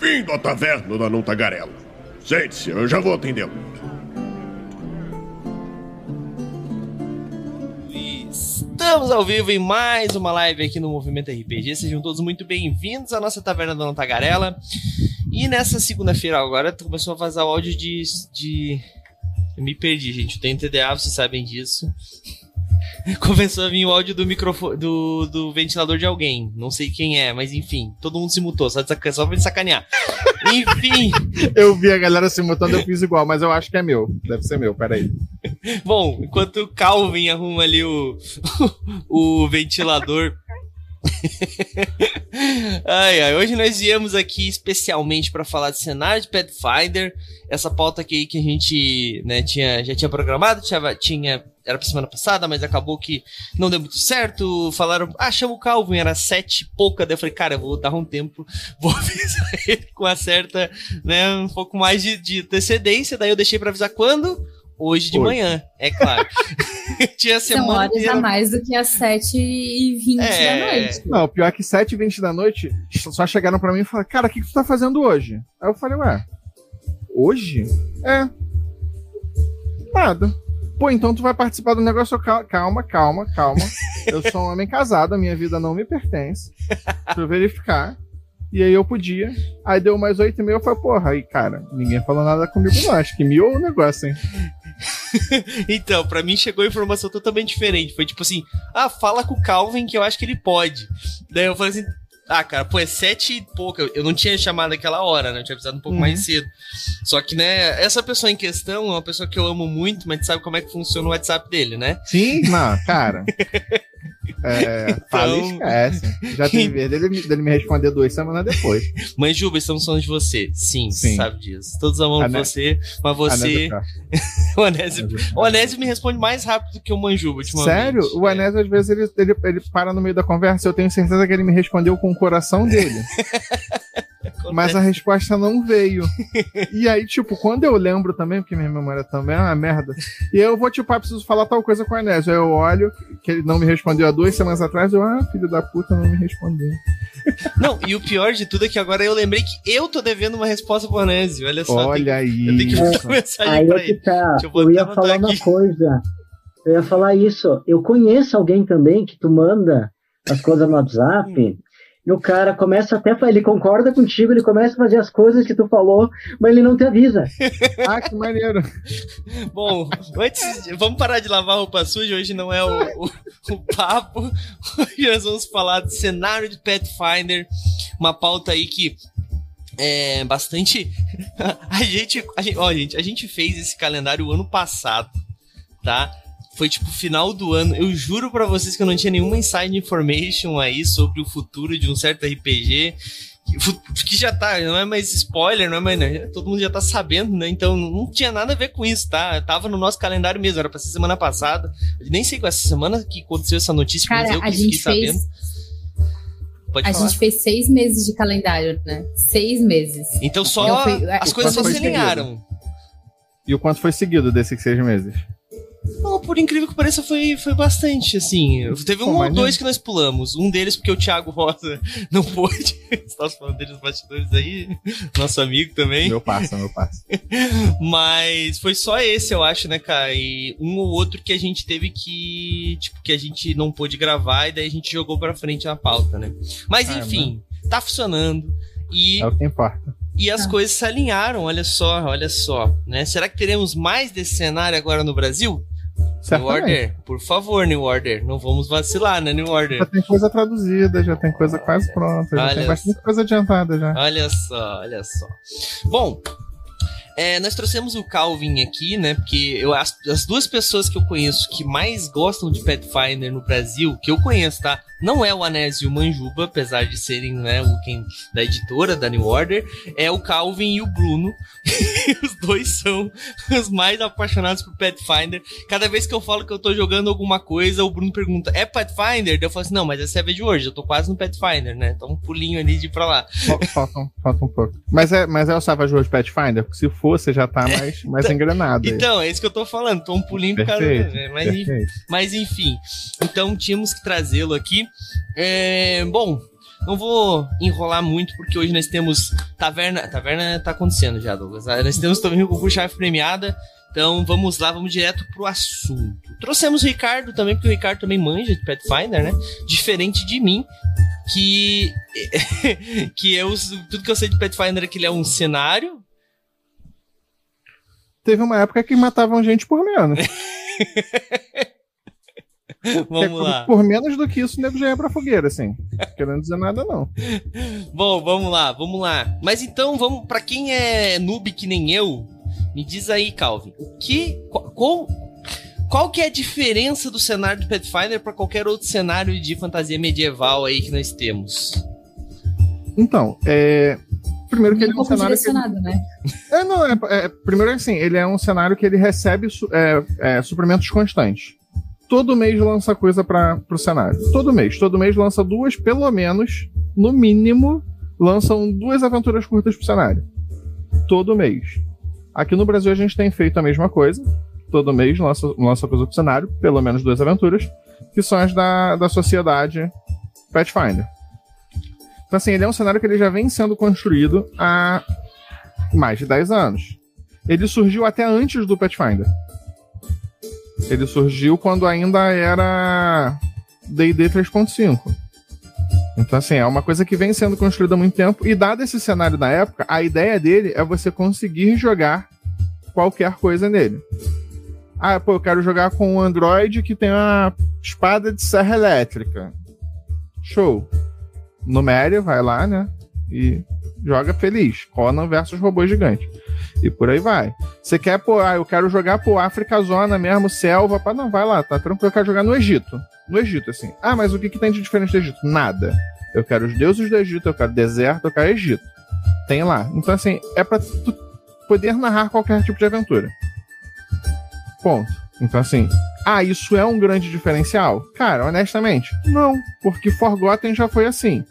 Bem-vindo à taverna da Não Tagarela. Sente-se, eu já vou atendê-lo. Estamos ao vivo em mais uma live aqui no Movimento RPG. Sejam todos muito bem-vindos à nossa Taverna da Não Tagarela. E nessa segunda-feira agora começou a vazar o áudio de, de... Eu me perdi, gente. Eu tenho TDA, vocês sabem disso. Começou a vir o áudio do microfone do, do ventilador de alguém. Não sei quem é, mas enfim, todo mundo se mutou, só, de só pra me sacanear. enfim. Eu vi a galera se mutando, eu fiz igual, mas eu acho que é meu. Deve ser meu, peraí. Bom, enquanto o Calvin arruma ali o, o ventilador. ai, ai, hoje nós viemos aqui especialmente para falar de cenário de Pathfinder, essa pauta aqui que a gente né, tinha, já tinha programado, tinha, tinha era pra semana passada, mas acabou que não deu muito certo. Falaram, ah, chama o Calvin, era sete e pouca. Daí eu falei, cara, eu vou dar um tempo, vou avisar ele com a certa, né, um pouco mais de, de antecedência. Daí eu deixei para avisar quando? Hoje de Hoje. manhã, é claro. Tinha semana São horas inteira. a mais do que às 7h20 é... da noite. Não, pior é que 7h20 da noite, só chegaram para mim e falaram, cara, o que, que tu tá fazendo hoje? Aí eu falei, ué, hoje? É. Nada. Pô, então tu vai participar do negócio. Calma, calma, calma. Eu sou um homem casado, a minha vida não me pertence. Deixa eu verificar. E aí eu podia. Aí deu mais oito e meio, eu falei, porra, aí, cara, ninguém falou nada comigo não. Acho que miou o negócio, hein? então, para mim chegou informação totalmente diferente. Foi tipo assim: ah, fala com o Calvin que eu acho que ele pode. Daí eu falei assim: ah, cara, pô, é sete e pouca. Eu não tinha chamado aquela hora, né? Eu tinha avisado um pouco uhum. mais cedo. Só que, né, essa pessoa em questão é uma pessoa que eu amo muito, mas sabe como é que funciona o WhatsApp dele, né? Sim, não, cara. É, então... fala e esquece. Já teve vez dele, dele me responder duas semanas depois. Mãe Juba, estamos falando de você. Sim, Sim. sabe disso. Todos amamos você, mas você. o Anésio. O Anésio me responde mais rápido que o Manjuba, ultimamente. Sério? O Anésio, é. às vezes, ele, ele, ele para no meio da conversa. Eu tenho certeza que ele me respondeu com o coração dele. Mas a resposta não veio. e aí, tipo, quando eu lembro também, porque minha memória também é uma merda, e eu vou, tipo, ah, preciso falar tal coisa com o Anésio. Aí eu olho, que ele não me respondeu há duas semanas atrás, eu, ah, filho da puta, não me respondeu. Não, e o pior de tudo é que agora eu lembrei que eu tô devendo uma resposta pro Anésio. Olha só. Olha aí. Eu tenho que mandar mensagem aí pra é ele. Tá. Eu, eu ia falar aqui. uma coisa. Eu ia falar isso. Eu conheço alguém também que tu manda as coisas no WhatsApp. E o cara começa até, ele concorda contigo, ele começa a fazer as coisas que tu falou, mas ele não te avisa. ah, que maneiro. Bom, antes, vamos parar de lavar roupa suja, hoje não é o, o, o papo. Hoje nós vamos falar de cenário de Pathfinder, uma pauta aí que é bastante. a gente, a gente, ó, gente, a gente fez esse calendário ano passado, tá? Foi tipo final do ano. Eu juro para vocês que eu não tinha nenhuma inside information aí sobre o futuro de um certo RPG. Que já tá, não é mais spoiler, não é mais. Né? Todo mundo já tá sabendo, né? Então não tinha nada a ver com isso, tá? Tava no nosso calendário mesmo, era pra ser semana passada. Eu nem sei qual é essa semana que aconteceu essa notícia, Cara, mas eu que fiquei fez... sabendo. Pode a falar. gente fez seis meses de calendário, né? Seis meses. Então só fui... as coisas só se alinharam. E o quanto foi seguido desses seis meses? Não, por incrível que pareça, foi, foi bastante, assim. Teve um Pô, ou dois que nós pulamos. Um deles porque o Thiago Rosa não pôde. Estamos falando dele nos bastidores aí. Nosso amigo também. Meu passo, meu passo. Mas foi só esse, eu acho, né, cara? E um ou outro que a gente teve que. Tipo, que a gente não pôde gravar e daí a gente jogou pra frente na pauta, né? Mas ah, enfim, tá funcionando. E... É o que importa. E as ah. coisas se alinharam, olha só, olha só, né? Será que teremos mais desse cenário agora no Brasil? New Order, por favor, New Order, não vamos vacilar, né, New Order? Já tem coisa traduzida, já tem coisa quase pronta, já olha tem bastante coisa adiantada já. Olha só, olha só. Bom, é, nós trouxemos o Calvin aqui, né? Porque eu, as, as, duas pessoas que eu conheço que mais gostam de Pathfinder no Brasil, que eu conheço, tá? Não é o Anésio e o Manjuba, apesar de serem, né, o quem da editora da New Order, é o Calvin e o Bruno. os dois são os mais apaixonados por Pathfinder. Cada vez que eu falo que eu tô jogando alguma coisa, o Bruno pergunta: "É Pathfinder?" Eu falo assim: "Não, mas é de hoje, eu tô quase no Pathfinder, né? Então um pulinho ali de ir pra lá." Falta, falta um pouco. Mas é, mas é o Savage World Pathfinder, porque se for, você já tá mais, mais engrenado. Então, é isso que eu tô falando, tô um pulinho por causa. Mas, mas enfim. Então tínhamos que trazê-lo aqui. É, bom, não vou enrolar muito, porque hoje nós temos Taverna. Taverna tá acontecendo já, Douglas. Ah, nós temos também o concurso chave premiada. Então vamos lá, vamos direto pro assunto. Trouxemos o Ricardo também, porque o Ricardo também manja de Pathfinder, né? Diferente de mim, que. que eu. Tudo que eu sei de Pathfinder é que ele é um cenário. Teve uma época que matavam gente por menos. vamos é, lá. Por menos do que isso, o nego já ia pra fogueira, assim. Querendo dizer nada, não. Bom, vamos lá, vamos lá. Mas então, vamos. para quem é noob que nem eu, me diz aí, Calvin, o que. Qual, qual que é a diferença do cenário do Pathfinder para qualquer outro cenário de fantasia medieval aí que nós temos? Então, é. Primeiro que ele é um cenário. Que ele... né? É, não, é, é, primeiro assim, ele é um cenário que ele recebe é, é, suprimentos constantes. Todo mês lança coisa para o cenário. Todo mês. Todo mês lança duas, pelo menos, no mínimo, lançam duas aventuras curtas pro cenário. Todo mês. Aqui no Brasil a gente tem feito a mesma coisa. Todo mês lança, lança coisa pro cenário, pelo menos duas aventuras, que são as da, da sociedade Pathfinder. Então, assim, ele é um cenário que ele já vem sendo construído há mais de 10 anos. Ele surgiu até antes do Pathfinder. Ele surgiu quando ainda era D&D 3.5. Então, assim, é uma coisa que vem sendo construída há muito tempo. E dado esse cenário da época, a ideia dele é você conseguir jogar qualquer coisa nele. Ah, pô, eu quero jogar com um Android que tem uma espada de serra elétrica. Show. Numéria, vai lá, né? E joga feliz. Conan versus robô gigante. E por aí vai. Você quer, pô, ah, eu quero jogar por África Zona mesmo, selva. Pá, não, vai lá, tá tranquilo, eu quero jogar no Egito no Egito, assim. Ah, mas o que, que tem de diferente do Egito? Nada. Eu quero os deuses do Egito, eu quero deserto, eu quero Egito. Tem lá. Então, assim, é pra tu poder narrar qualquer tipo de aventura. Ponto. Então, assim, ah, isso é um grande diferencial? Cara, honestamente, não. Porque Forgotten já foi assim.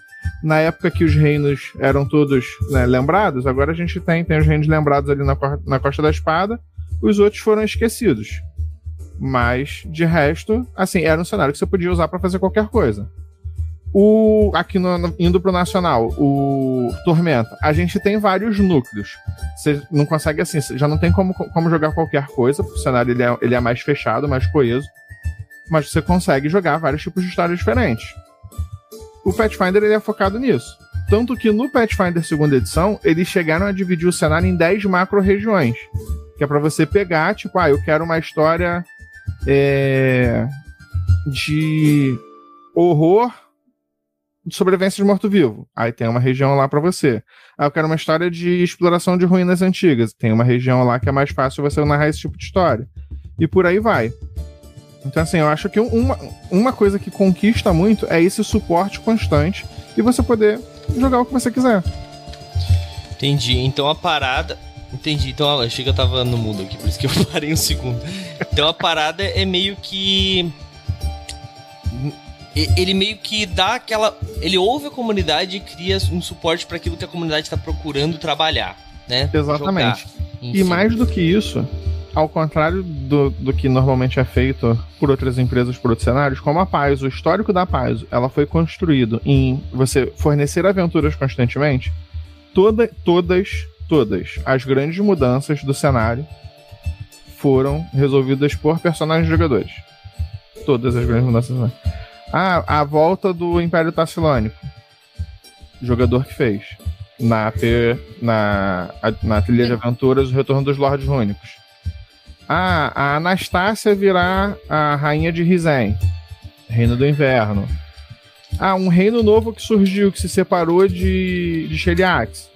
Na época que os reinos eram todos né, lembrados, agora a gente tem, tem os reinos lembrados ali na, na Costa da Espada, os outros foram esquecidos. Mas, de resto, assim, era um cenário que você podia usar para fazer qualquer coisa. O, aqui no, indo pro Nacional, o Tormenta, a gente tem vários núcleos. Você não consegue, assim, já não tem como, como jogar qualquer coisa, o cenário ele é, ele é mais fechado, mais coeso. Mas você consegue jogar vários tipos de histórias diferentes. O Pathfinder ele é focado nisso. Tanto que no Pathfinder segunda edição, eles chegaram a dividir o cenário em 10 macro-regiões. Que é para você pegar, tipo, ah, eu quero uma história é, de horror sobrevivência de morto-vivo. Aí tem uma região lá para você. Aí eu quero uma história de exploração de ruínas antigas. Tem uma região lá que é mais fácil você narrar esse tipo de história. E por aí vai. Então, assim, eu acho que uma, uma coisa que conquista muito é esse suporte constante e você poder jogar o que você quiser. Entendi. Então a parada. Entendi. Então, achei que eu tava no mundo aqui, por isso que eu parei um segundo. Então a parada é meio que. Ele meio que dá aquela. Ele ouve a comunidade e cria um suporte para aquilo que a comunidade está procurando trabalhar, né? Exatamente. e mais do que isso, ao contrário do, do que normalmente é feito por outras empresas, por outros cenários, como a Paizo, o histórico da Paizo, ela foi construído em você fornecer aventuras constantemente. Toda, todas todas as grandes mudanças do cenário foram resolvidas por personagens jogadores. Todas as grandes mudanças. Né? Ah, a volta do Império Tassilônico. Jogador que fez. Na, na, na trilha de aventuras, o retorno dos Lordes Rúnicos. Ah, a Anastácia virá a rainha de Risen. Reino do Inverno. Ah, um reino novo que surgiu, que se separou de, de Sheliax.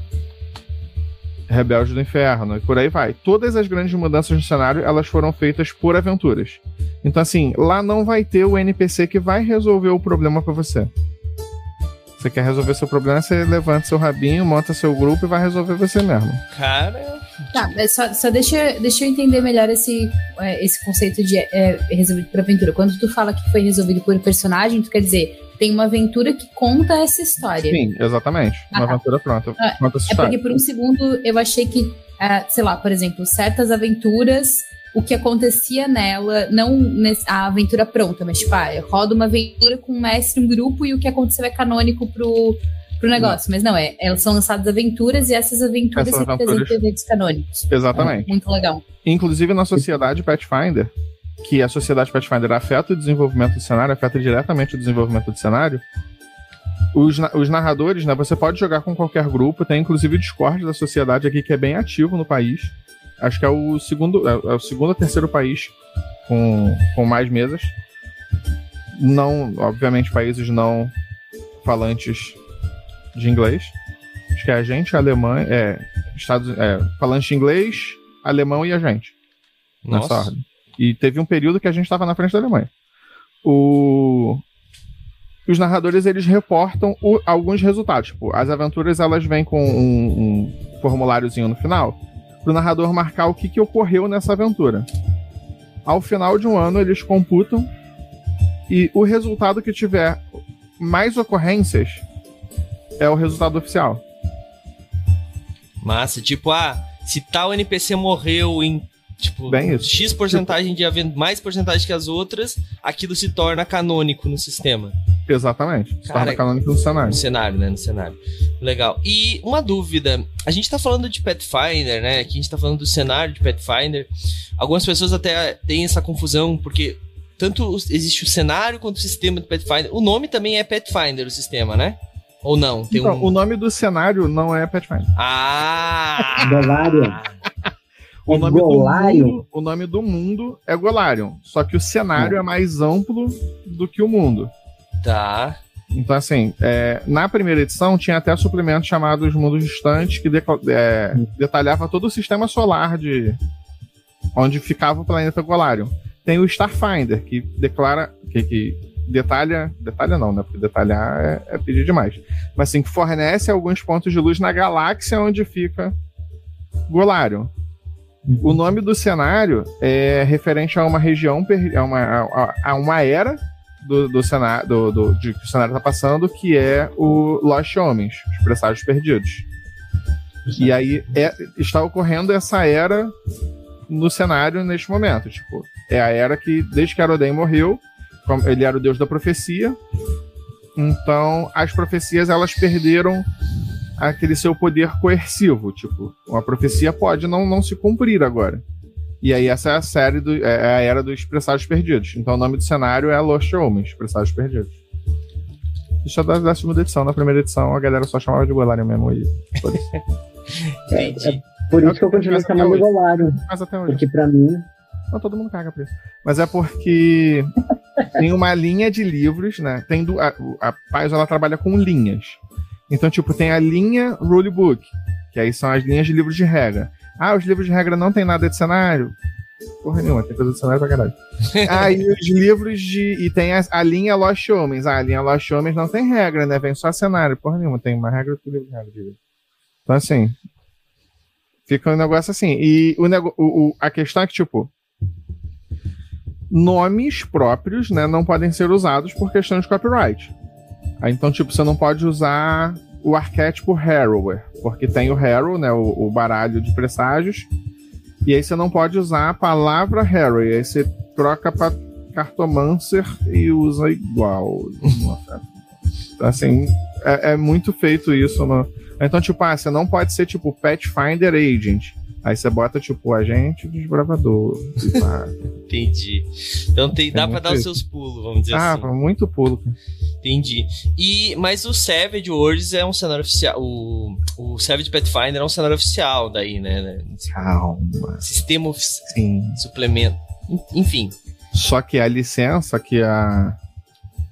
Rebelde do Inferno, e por aí vai. Todas as grandes mudanças no cenário, elas foram feitas por aventuras. Então, assim, lá não vai ter o NPC que vai resolver o problema para você. Você quer resolver seu problema, você levanta seu rabinho, monta seu grupo e vai resolver você mesmo. Cara. Tá, só, só deixa, deixa eu entender melhor esse, é, esse conceito de é, resolvido por aventura. Quando tu fala que foi resolvido por personagem, tu quer dizer, tem uma aventura que conta essa história. Sim, exatamente. Ah, uma tá. aventura pronta. Ah, conta essa é história. porque por um segundo eu achei que, uh, sei lá, por exemplo, certas aventuras o que acontecia nela, não a aventura pronta, mas tipo, ah, roda uma aventura com um mestre, um grupo e o que aconteceu é canônico pro, pro negócio. Mas não, é, elas são lançadas aventuras e essas aventuras essas representam aventuras... eventos canônicos. Exatamente. É, muito legal. Inclusive na sociedade Pathfinder, que a sociedade Pathfinder afeta o desenvolvimento do cenário, afeta diretamente o desenvolvimento do cenário, os, os narradores, né, você pode jogar com qualquer grupo, tem inclusive o Discord da sociedade aqui que é bem ativo no país. Acho que é o segundo, é, é o segundo ou terceiro país com, com mais mesas. Não, obviamente, países não falantes de inglês. Acho que é a gente, a Alemanha, é, Estados, é, falante de inglês, alemão e a gente. Nossa. Nessa ordem. E teve um período que a gente estava na frente da Alemanha. O... Os narradores eles reportam o, alguns resultados. Tipo, as aventuras elas vêm com um, um formuláriozinho no final para o narrador marcar o que, que ocorreu nessa aventura. Ao final de um ano, eles computam e o resultado que tiver mais ocorrências é o resultado oficial. Massa, tipo, ah, se tal NPC morreu em tipo X porcentagem de mais porcentagem que as outras, aquilo se torna canônico no sistema. Exatamente. Se torna canônico no cenário. No cenário, né? No cenário. Legal. E uma dúvida. A gente tá falando de Pathfinder, né? Aqui a gente tá falando do cenário de Pathfinder. Algumas pessoas até têm essa confusão, porque tanto existe o cenário quanto o sistema de Pathfinder. O nome também é Pathfinder, o sistema, né? Ou não? Tem então, um... O nome do cenário não é Pathfinder. Ah! Golarion. O nome, do mundo, o nome do mundo é Golarion. Só que o cenário é. é mais amplo do que o mundo. Tá. Então, assim, é, na primeira edição tinha até suplemento chamado Os Mundos Distantes, que de, é, detalhava todo o sistema solar de onde ficava o planeta Golarion. Tem o Starfinder, que declara. que, que detalha. Detalha não, né? Porque detalhar é, é pedir demais. Mas assim, que fornece alguns pontos de luz na galáxia onde fica Golarion. O nome do cenário é referente a uma região, a uma, a, a uma era do, do cenário do, do, de que o cenário está passando, que é o Lost Homens, os presságios perdidos. E aí é, está ocorrendo essa era no cenário neste momento. Tipo, é a era que, desde que Aroden morreu, ele era o deus da profecia. Então, as profecias elas perderam aquele seu poder coercivo. Tipo, uma profecia pode não, não se cumprir agora. E aí essa é a série do, é, é a era dos Presságios Perdidos. Então o nome do cenário é Lost Homens, Presságios Perdidos. Isso é da, da segunda edição. Na primeira edição a galera só chamava de Golarion mesmo. E, é, é, por isso que eu continuo chamando de Golarion. Mas até hoje. Porque pra mim... Não, todo mundo caga por isso. Mas é porque tem uma linha de livros, né? Tem do, a, a Paz ela trabalha com linhas. Então, tipo, tem a linha Rulebook, que aí são as linhas de livros de regra. Ah, os livros de regra não tem nada de cenário. Porra nenhuma, tem coisa de cenário pra caralho. Aí ah, os livros de. E tem a, a, linha Lost Homens. Ah, a linha Lost Homens não tem regra, né? Vem só cenário. Porra nenhuma, tem uma regra que livro de regra. Então, assim. Fica um negócio assim. E o, nego... o, o, a questão é que, tipo. Nomes próprios, né? Não podem ser usados por questão de copyright. Então, tipo, você não pode usar o arquétipo Harrower, porque tem o Harrow, né, o, o, baralho de presságios, e aí você não pode usar a palavra Harrow, e aí você troca para Cartomancer e usa igual. então, assim, é, é, muito feito isso. No... Então, tipo, ah, você não pode ser tipo Pathfinder Agent. Aí você bota, tipo, agente desbravador. Entendi. Então tem, dá pra dar os seus pulos, vamos dizer ah, assim. Ah, muito pulo. Entendi. E, mas o Savage Worlds é um cenário oficial. O, o Savage Pathfinder é um cenário oficial daí, né? Calma. Sistema oficial. Sim. Suplemento. Enfim. Só que a licença que a.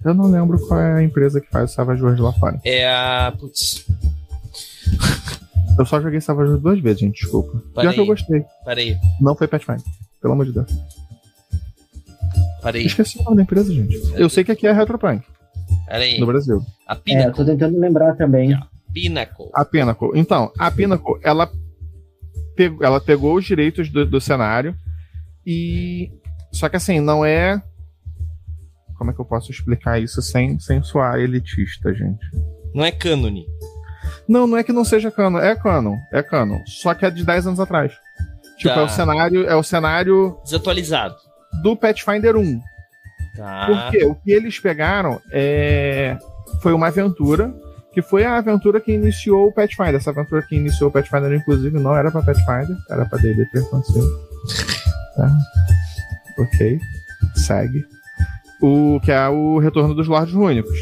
Eu não lembro qual é a empresa que faz o Savage Worlds lá fora. É a. Putz. Eu só joguei Savage Worlds duas vezes, gente, desculpa. Parei. Já que eu gostei. Parei. Não foi Pathfinder. Pelo amor de Deus. Parei. Esqueci o nome da empresa, gente. Eu sei que aqui é Retropunk. Pera aí. No Brasil. A Pinnacle. É, tô tentando lembrar também. A Pinnacle. A Pinnacle. Então, a Pinnacle, ela, pegou, ela pegou os direitos do, do cenário e. Só que assim, não é. Como é que eu posso explicar isso sem, sem soar elitista, gente? Não é cânone. Não, não é que não seja canon. É canon. É canon. Só que é de 10 anos atrás. Tipo, Tá. é o cenário, é o cenário Desatualizado. do Pathfinder 1. Tá. Porque o que eles pegaram é... foi uma aventura, que foi a aventura que iniciou o Pathfinder. Essa aventura que iniciou o Pathfinder, inclusive, não era pra Pathfinder, era pra D&D Preconceito. Tá? Ok. Segue. O que é o Retorno dos Lordes Únicos.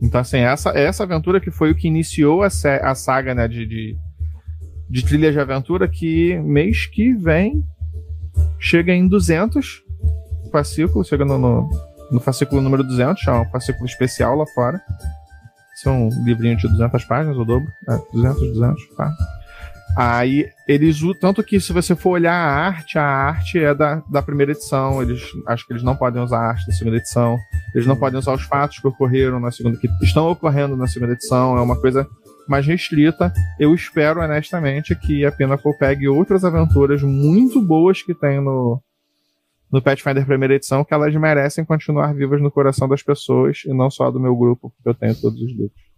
Então, assim, essa, essa aventura que foi o que iniciou a, a saga né, de, de, de trilha de aventura, que mês que vem chega em 200 fascículo, chega no, no, fascículo número 200, é um fascículo especial lá fora. Esse é um livrinho de 200 páginas, o dobro. É, 200, 200, tá? Aí eles usam, tanto que se você for olhar a arte, a arte é da, da primeira edição, eles acho que eles não podem usar a arte da segunda edição, eles não podem usar os fatos que ocorreram na segunda, que estão ocorrendo na segunda edição, é uma coisa mais restrita. Eu espero honestamente que a Pinnacle pegue outras aventuras muito boas que tem no, no Pathfinder primeira edição, que elas merecem continuar vivas no coração das pessoas e não só do meu grupo, porque eu tenho todos os livros.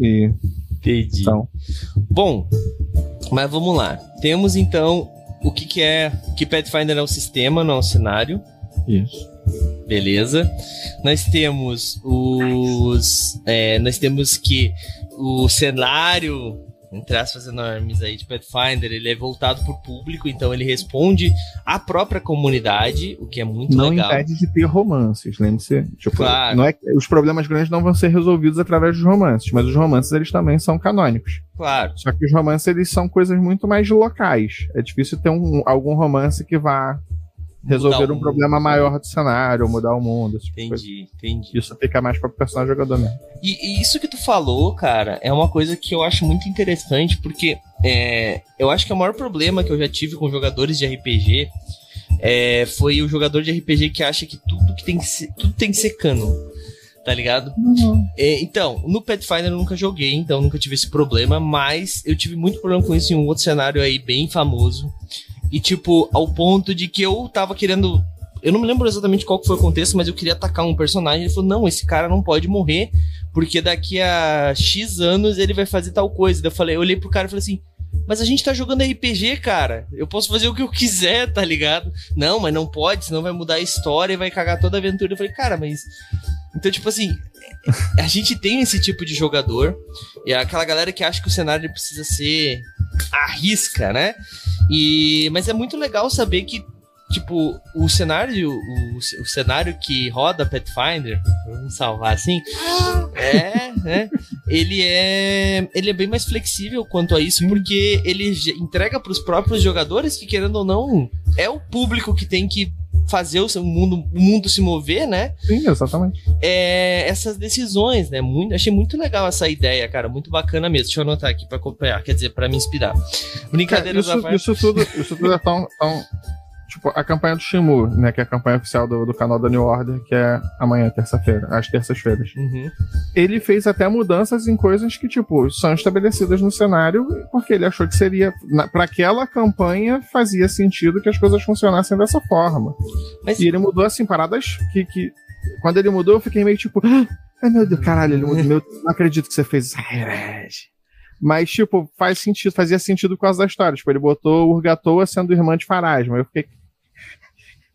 E Entendi. então, Bom, mas vamos lá. Temos então o que, que é. Que Pathfinder é um sistema, não é um cenário. isso. Beleza. Nós temos os. é, nós temos que o cenário, entre aspas enormes aí, de Pathfinder, ele é voltado para o público, então ele responde à própria comunidade, o que é muito Não legal. impede de ter romances, lembre-se. Tipo, Claro. não é, os problemas grandes não vão ser resolvidos através dos romances, mas os romances eles também são canônicos. Claro. Só que os romances eles são coisas muito mais locais. É difícil ter um, algum romance que vá resolver um problema mundo. maior do cenário, mudar o mundo. tipo. Entendi, entendi. Isso fica mais para o personagem jogador mesmo. E, e isso que tu falou, cara, é uma coisa que eu acho muito interessante, porque é, eu acho que o maior problema que eu já tive com jogadores de RPG é, foi o jogador de RPG que acha que tudo que tem que ser, tudo tem que ser canon. Tá ligado? É, então, no Pathfinder eu nunca joguei, então nunca tive esse problema, mas eu tive muito problema com isso em um outro cenário aí bem famoso. E, tipo, ao ponto de que eu tava querendo. Eu não me lembro exatamente qual que foi o contexto, mas eu queria atacar um personagem. Ele falou: não, esse cara não pode morrer, porque daqui a X anos ele vai fazer tal coisa. Daí eu falei, eu olhei pro cara e falei assim. Mas a gente tá jogando RPG, cara. Eu posso fazer o que eu quiser, tá ligado? Não, mas não pode, senão vai mudar a história e vai cagar toda a aventura. Eu falei, cara, mas. Então, tipo assim, a gente tem esse tipo de jogador. E é aquela galera que acha que o cenário precisa ser à risca, né? E, mas é muito legal saber que, tipo, o cenário, o, o cenário que roda Pathfinder, vamos salvar assim, é, né? Ele é, ele é bem mais flexível quanto a isso, porque ele entrega para os próprios jogadores que, querendo ou não, é o público que tem que fazer o mundo, o mundo se mover, né? Sim, exatamente. é, essas decisões, né? Muito, achei muito legal essa ideia, cara. Muito bacana mesmo. Deixa eu anotar aqui pra acompanhar, quer dizer, pra me inspirar. Brincadeiras à isso, parte. isso tudo, isso tudo é tão, tão. Tipo, a campanha do Shimu, né? Que é a campanha oficial do, do canal da New Order, que é amanhã, terça-feira, às terças-feiras. Uhum. Ele fez até mudanças em coisas que, tipo, são estabelecidas no cenário, porque ele achou que seria. Pra aquela campanha fazia sentido que as coisas funcionassem dessa forma. Mas E ele mudou, assim, paradas que. que quando ele mudou, eu fiquei meio tipo. "Ah, Ai, meu Deus, caralho, ele mudou. Meu, não acredito que você fez isso. Mas, tipo, faz sentido, fazia sentido por causa da história. Tipo, ele botou Urgatoa sendo irmã de Farasma. Eu fiquei.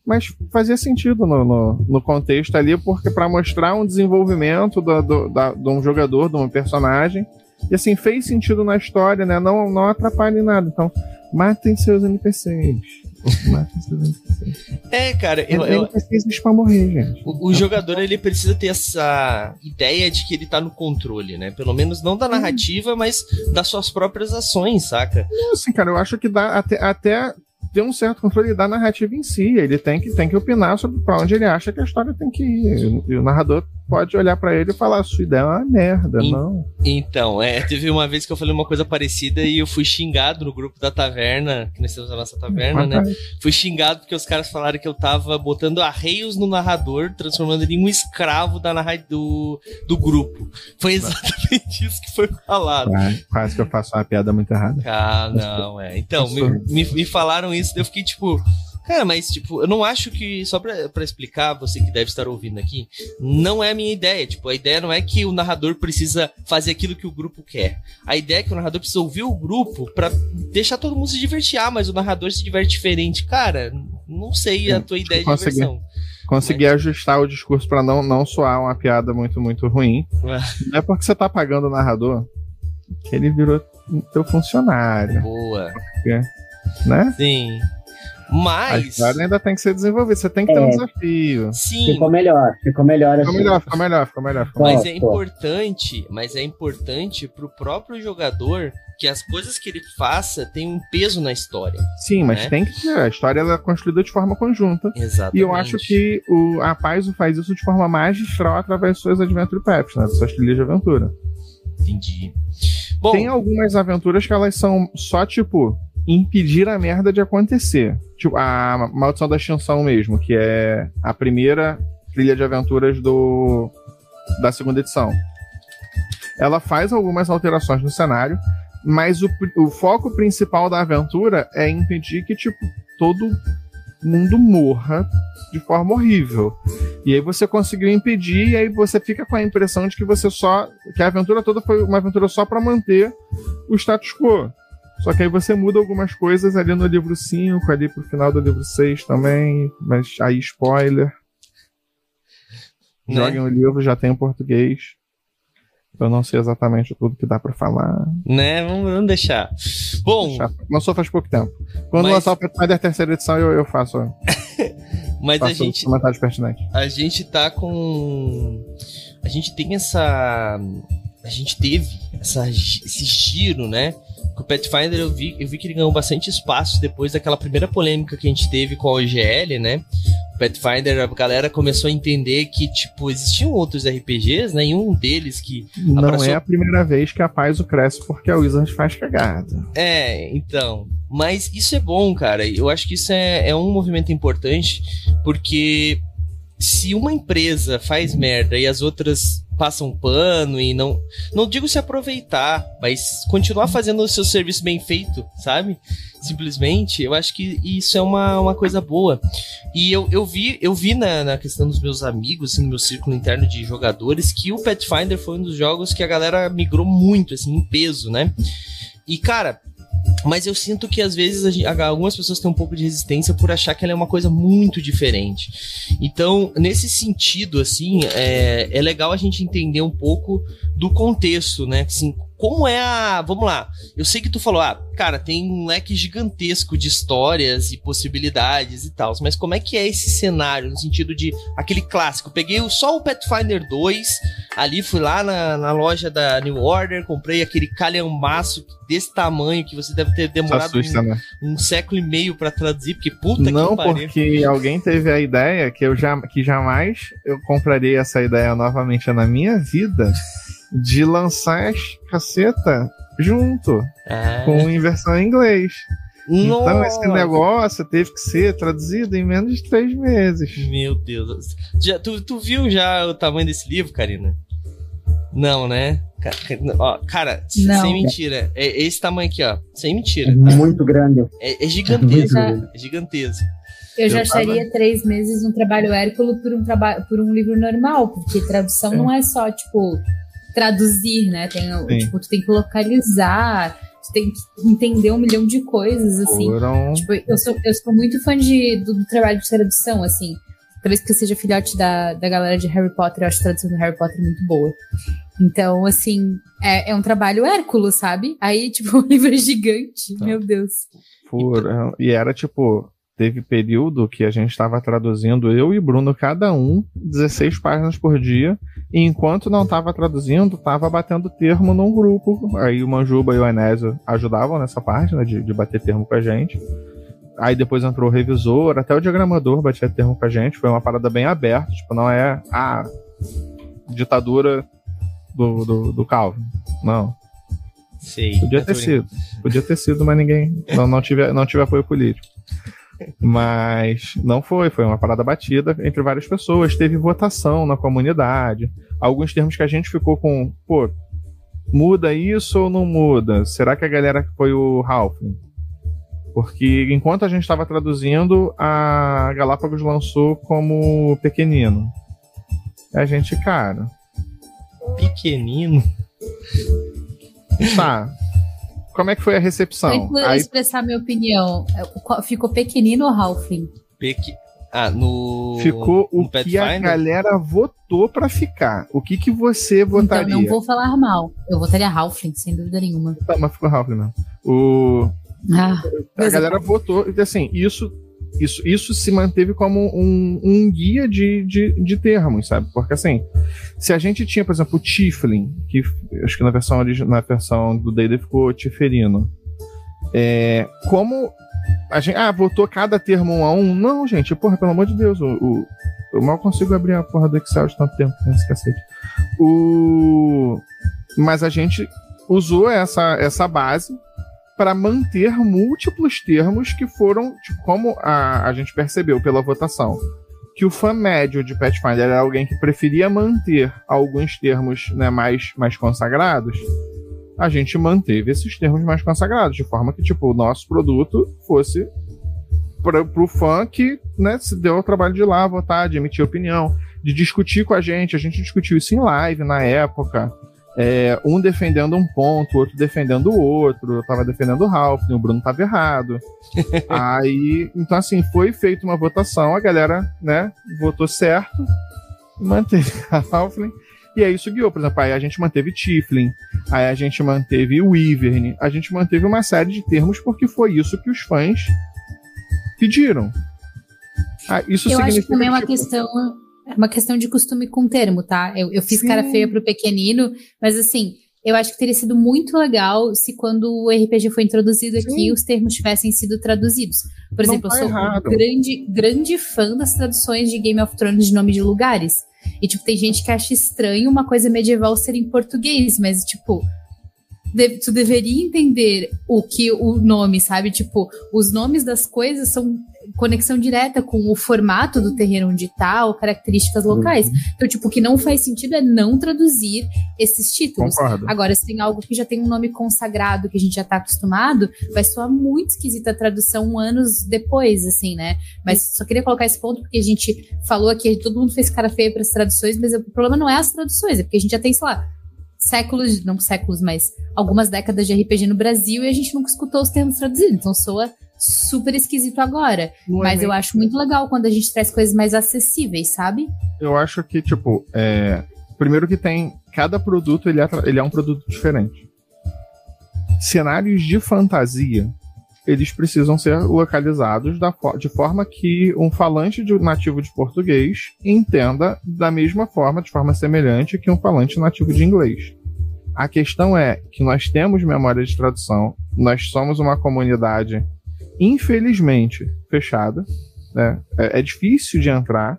Mas fazia sentido no, no, no contexto ali, porque para mostrar um desenvolvimento da, do, da, de um jogador, de um personagem. E assim, fez sentido na história, né? Não, não atrapalha em nada. Então, matem seus NPCs. Matem seus NPCs. é, cara, eu, eu- NPCs pra morrer, gente. o, o jogador ele precisa ter essa ideia de que ele tá no controle, né? Pelo menos não da narrativa, mas das suas próprias ações, saca? Assim, cara, eu acho que dá até, até ter um certo controle da narrativa em si. Ele tem que, tem que opinar sobre pra onde ele acha que a história tem que ir. E o narrador pode olhar pra ele e falar: sua ideia é uma merda, Em- não. Então, é, teve uma vez que eu falei uma coisa parecida e eu fui xingado no grupo da taverna, que nós temos a nossa taverna, né? Fui xingado porque os caras falaram que eu tava botando arreios no narrador, transformando ele em um escravo da narra do, do grupo. Foi exatamente isso que foi falado. Quase, quase que eu faço uma piada muito errada. Ah, não, é. Então, me, me, me falaram isso, eu fiquei tipo, Cara, mas, tipo, eu não acho que. Só pra, pra explicar, você que deve estar ouvindo aqui, não é a minha ideia. Tipo, a ideia não é que o narrador precisa fazer aquilo que o grupo quer. A ideia é que o narrador precisa ouvir o grupo pra deixar todo mundo se divertir. Ah, mas o narrador se diverte diferente. Cara, não sei a tua ideia de diversão. Conseguir mas... ajustar o discurso para não, não soar uma piada muito, muito ruim. Não é porque você tá pagando o narrador que ele virou teu funcionário. Boa. Porque, né? Sim. Mas. A história ainda tem que ser desenvolvida, você tem que ter é. um desafio. Sim. Ficou melhor, ficou melhor assim. Ficou melhor, ficou melhor, ficou melhor. Ficou mas é importante, mas é importante pro próprio jogador que as coisas que ele faça tenham um peso na história. Sim, mas né? tem que ter. A história ela é construída de forma conjunta. Exatamente. E eu acho que o, a Paizo faz isso de forma magistral através de suas Adventure Paps, né? De suas trilhas de aventura. Entendi. Bom, tem algumas aventuras que elas são só tipo impedir a merda de acontecer. Tipo, a Maldição da Extinção mesmo, que é a primeira trilha de aventuras do da segunda edição. Ela faz algumas alterações no cenário, mas o, o foco principal da aventura é impedir que, tipo, todo mundo morra de forma horrível. E aí você conseguiu impedir, e aí você fica com a impressão de que você só. que a aventura toda foi uma aventura só para manter o status quo. Só que aí você muda algumas coisas ali no livro 5, ali pro final do livro 6 também, mas aí spoiler. Né? Joguem o livro, já tem em português. Eu não sei exatamente tudo que dá para falar. Né, vamos, vamos deixar. Bom. Deixar. Lançou faz pouco tempo. Quando mas... lançar o Pathfinder terceira edição, eu, eu faço. mas faço a gente. Comentários pertinentes. A gente tá com. A gente tem essa. A gente teve essa, esse giro, né? O Pathfinder eu vi, eu vi que ele ganhou bastante espaço depois daquela primeira polêmica que a gente teve com a OGL, né? O Pathfinder, a galera começou a entender que, tipo, existiam outros RPGs, né? E um deles que. Não abraçou... é a primeira vez que a paz o cresce porque a Wizard faz cagada. É, então. Mas isso é bom, cara. Eu acho que isso é, é um movimento importante, porque se uma empresa faz merda e as outras passam pano e não. Não digo se aproveitar, mas continuar fazendo o seu serviço bem feito, sabe? Simplesmente, eu acho que isso é uma, uma coisa boa. E eu, eu vi, eu vi na, na questão dos meus amigos, assim, no meu círculo interno de jogadores, que o Pathfinder foi um dos jogos que a galera migrou muito, assim, em peso, né? E, cara, mas eu sinto que às vezes gente, algumas pessoas têm um pouco de resistência por achar que ela é uma coisa muito diferente. Então, nesse sentido, assim, é, é legal a gente entender um pouco do contexto, né? Assim, como é a. Vamos lá. Eu sei que tu falou, ah, cara, tem um leque gigantesco de histórias e possibilidades e tal, mas como é que é esse cenário, no sentido de aquele clássico? Peguei só o Pathfinder 2, ali fui lá na, na loja da New Order, comprei aquele calhambaço desse tamanho que você deve ter demorado assusta, um, né? um, século e meio para traduzir, porque puta Não, que pariu. porque alguém teve a ideia que eu já, que jamais eu compraria essa ideia novamente na minha vida de lançar as caceta junto ah. com inversão em inglês. Nossa. Então esse negócio teve que ser traduzido em menos de três meses. Meu Deus. Já, tu, tu viu já o tamanho desse livro, Karina? Não, né? Ó, cara, Não. sem mentira. É esse tamanho aqui, ó. Sem mentira. É muito grande. É, é gigantesco. É, é gigantesco. Eu já acharia três meses um trabalho hérculo por um, traba por um livro normal, porque tradução é. não é só, tipo, traduzir, né? Tem, tipo, tu tem que localizar, tu tem que entender um milhão de coisas, assim. Foram... Tipo, eu sou, eu sou muito fã de, do, do, trabalho de tradução, assim. Talvez porque eu seja filhote da, da galera de Harry Potter, eu acho a tradução do Harry Potter muito boa. Então, assim, é, é um trabalho hérculo, sabe? Aí, tipo, um livro gigante, tá. meu Deus. Foram, e era, tipo, teve período que a gente estava traduzindo, eu e Bruno, cada um, 16 páginas por dia, e enquanto não estava traduzindo, estava batendo termo num grupo. Aí o Manjuba e o Enésio ajudavam nessa parte, né, de, de bater termo com a gente. Aí depois entrou o revisor, até o diagramador batia termo com a gente. Foi uma parada bem aberta, tipo, não é a ditadura do, do, do Calvin. Não. Sei, Podia ter sido. Podia ter sido, mas ninguém. Não, não, tive, não tive apoio político. Mas não foi, foi uma parada batida entre várias pessoas. Teve votação na comunidade. Alguns termos que a gente ficou com, pô, muda isso ou não muda? Será que a galera foi o Ralph? Porque enquanto a gente estava traduzindo, a Galápagos lançou como pequenino. A gente, cara. Pequenino? Tá. Como é que foi a recepção? Eu Aí... expressar minha opinião. Ficou pequenino ou Halfling? Pequ... Ah, no. Ficou o no que a galera votou para ficar. O que, que você votaria? Então, não vou falar mal. Eu votaria Halfling, sem dúvida nenhuma. Tá, mas ficou Halfling mesmo. O... Ah, a galera votou. Assim, isso, isso, isso se manteve como um, um guia de, de, de termos, sabe? Porque assim, se a gente tinha, por exemplo, o Tiflin, que acho que na versão, na versão do D&D ficou Tiferino. É, como a gente, ah, votou cada termo um a um? Não, gente, porra, pelo amor de Deus, o, o eu mal consigo abrir a porra do Excel de tanto tempo nesse cacete. O, mas a gente usou essa, essa base para manter múltiplos termos que foram, tipo, como a, a gente percebeu pela votação, que o fã médio de Pathfinder era alguém que preferia manter alguns termos né, mais, mais consagrados, a gente manteve esses termos mais consagrados, de forma que, tipo, o nosso produto fosse para o fã que né, se deu o trabalho de ir lá votar, de emitir opinião, de discutir com a gente. A gente discutiu isso em live na época é, um defendendo um ponto, o outro defendendo o outro. Eu tava defendendo o Ralph, o Bruno tava errado. Aí, então assim, foi feita uma votação, a galera, né, votou certo, manteve a Halfling. E aí isso guiou, por exemplo, aí a gente manteve Tiflin, aí a gente manteve o Wyvern, a gente manteve uma série de termos porque foi isso que os fãs pediram. Ah, isso Eu acho que também é uma tipo, questão é uma questão de costume com termo, tá? Eu, eu fiz Sim. cara feia pro pequenino, mas assim, eu acho que teria sido muito legal se quando o RPG foi introduzido aqui, Sim. os termos tivessem sido traduzidos. Por Não exemplo, tá eu sou errado. grande, grande fã das traduções de Game of Thrones de nome de lugares. E, tipo, tem gente que acha estranho uma coisa medieval ser em português, mas, tipo, de, tu deveria entender o que o nome, sabe? Tipo, os nomes das coisas são conexão direta com o formato do terreno onde tá, ou características locais. Uhum. Então, tipo, o que não faz sentido é não traduzir esses títulos. Concordo. Agora, se tem algo que já tem um nome consagrado, que a gente já tá acostumado, vai soar muito esquisita a tradução anos depois, assim, né? Mas só queria colocar esse ponto porque a gente falou aqui, todo mundo fez cara feia para as traduções, mas o problema não é as traduções, é porque a gente já tem, sei lá, séculos, não séculos, mas algumas décadas de RPG no Brasil e a gente nunca escutou os termos traduzidos. Então soa super esquisito agora. Mas eu acho muito legal quando a gente traz coisas mais acessíveis, sabe? Eu acho que, tipo, é... primeiro que tem. Cada produto ele é, ele é um produto diferente. Cenários de fantasia eles precisam ser localizados da, de forma que um falante de, nativo de português entenda da mesma forma, de forma semelhante, que um falante nativo de inglês. A questão é que nós temos memória de tradução, nós somos uma comunidade, infelizmente, fechada. Né? É, é difícil de entrar.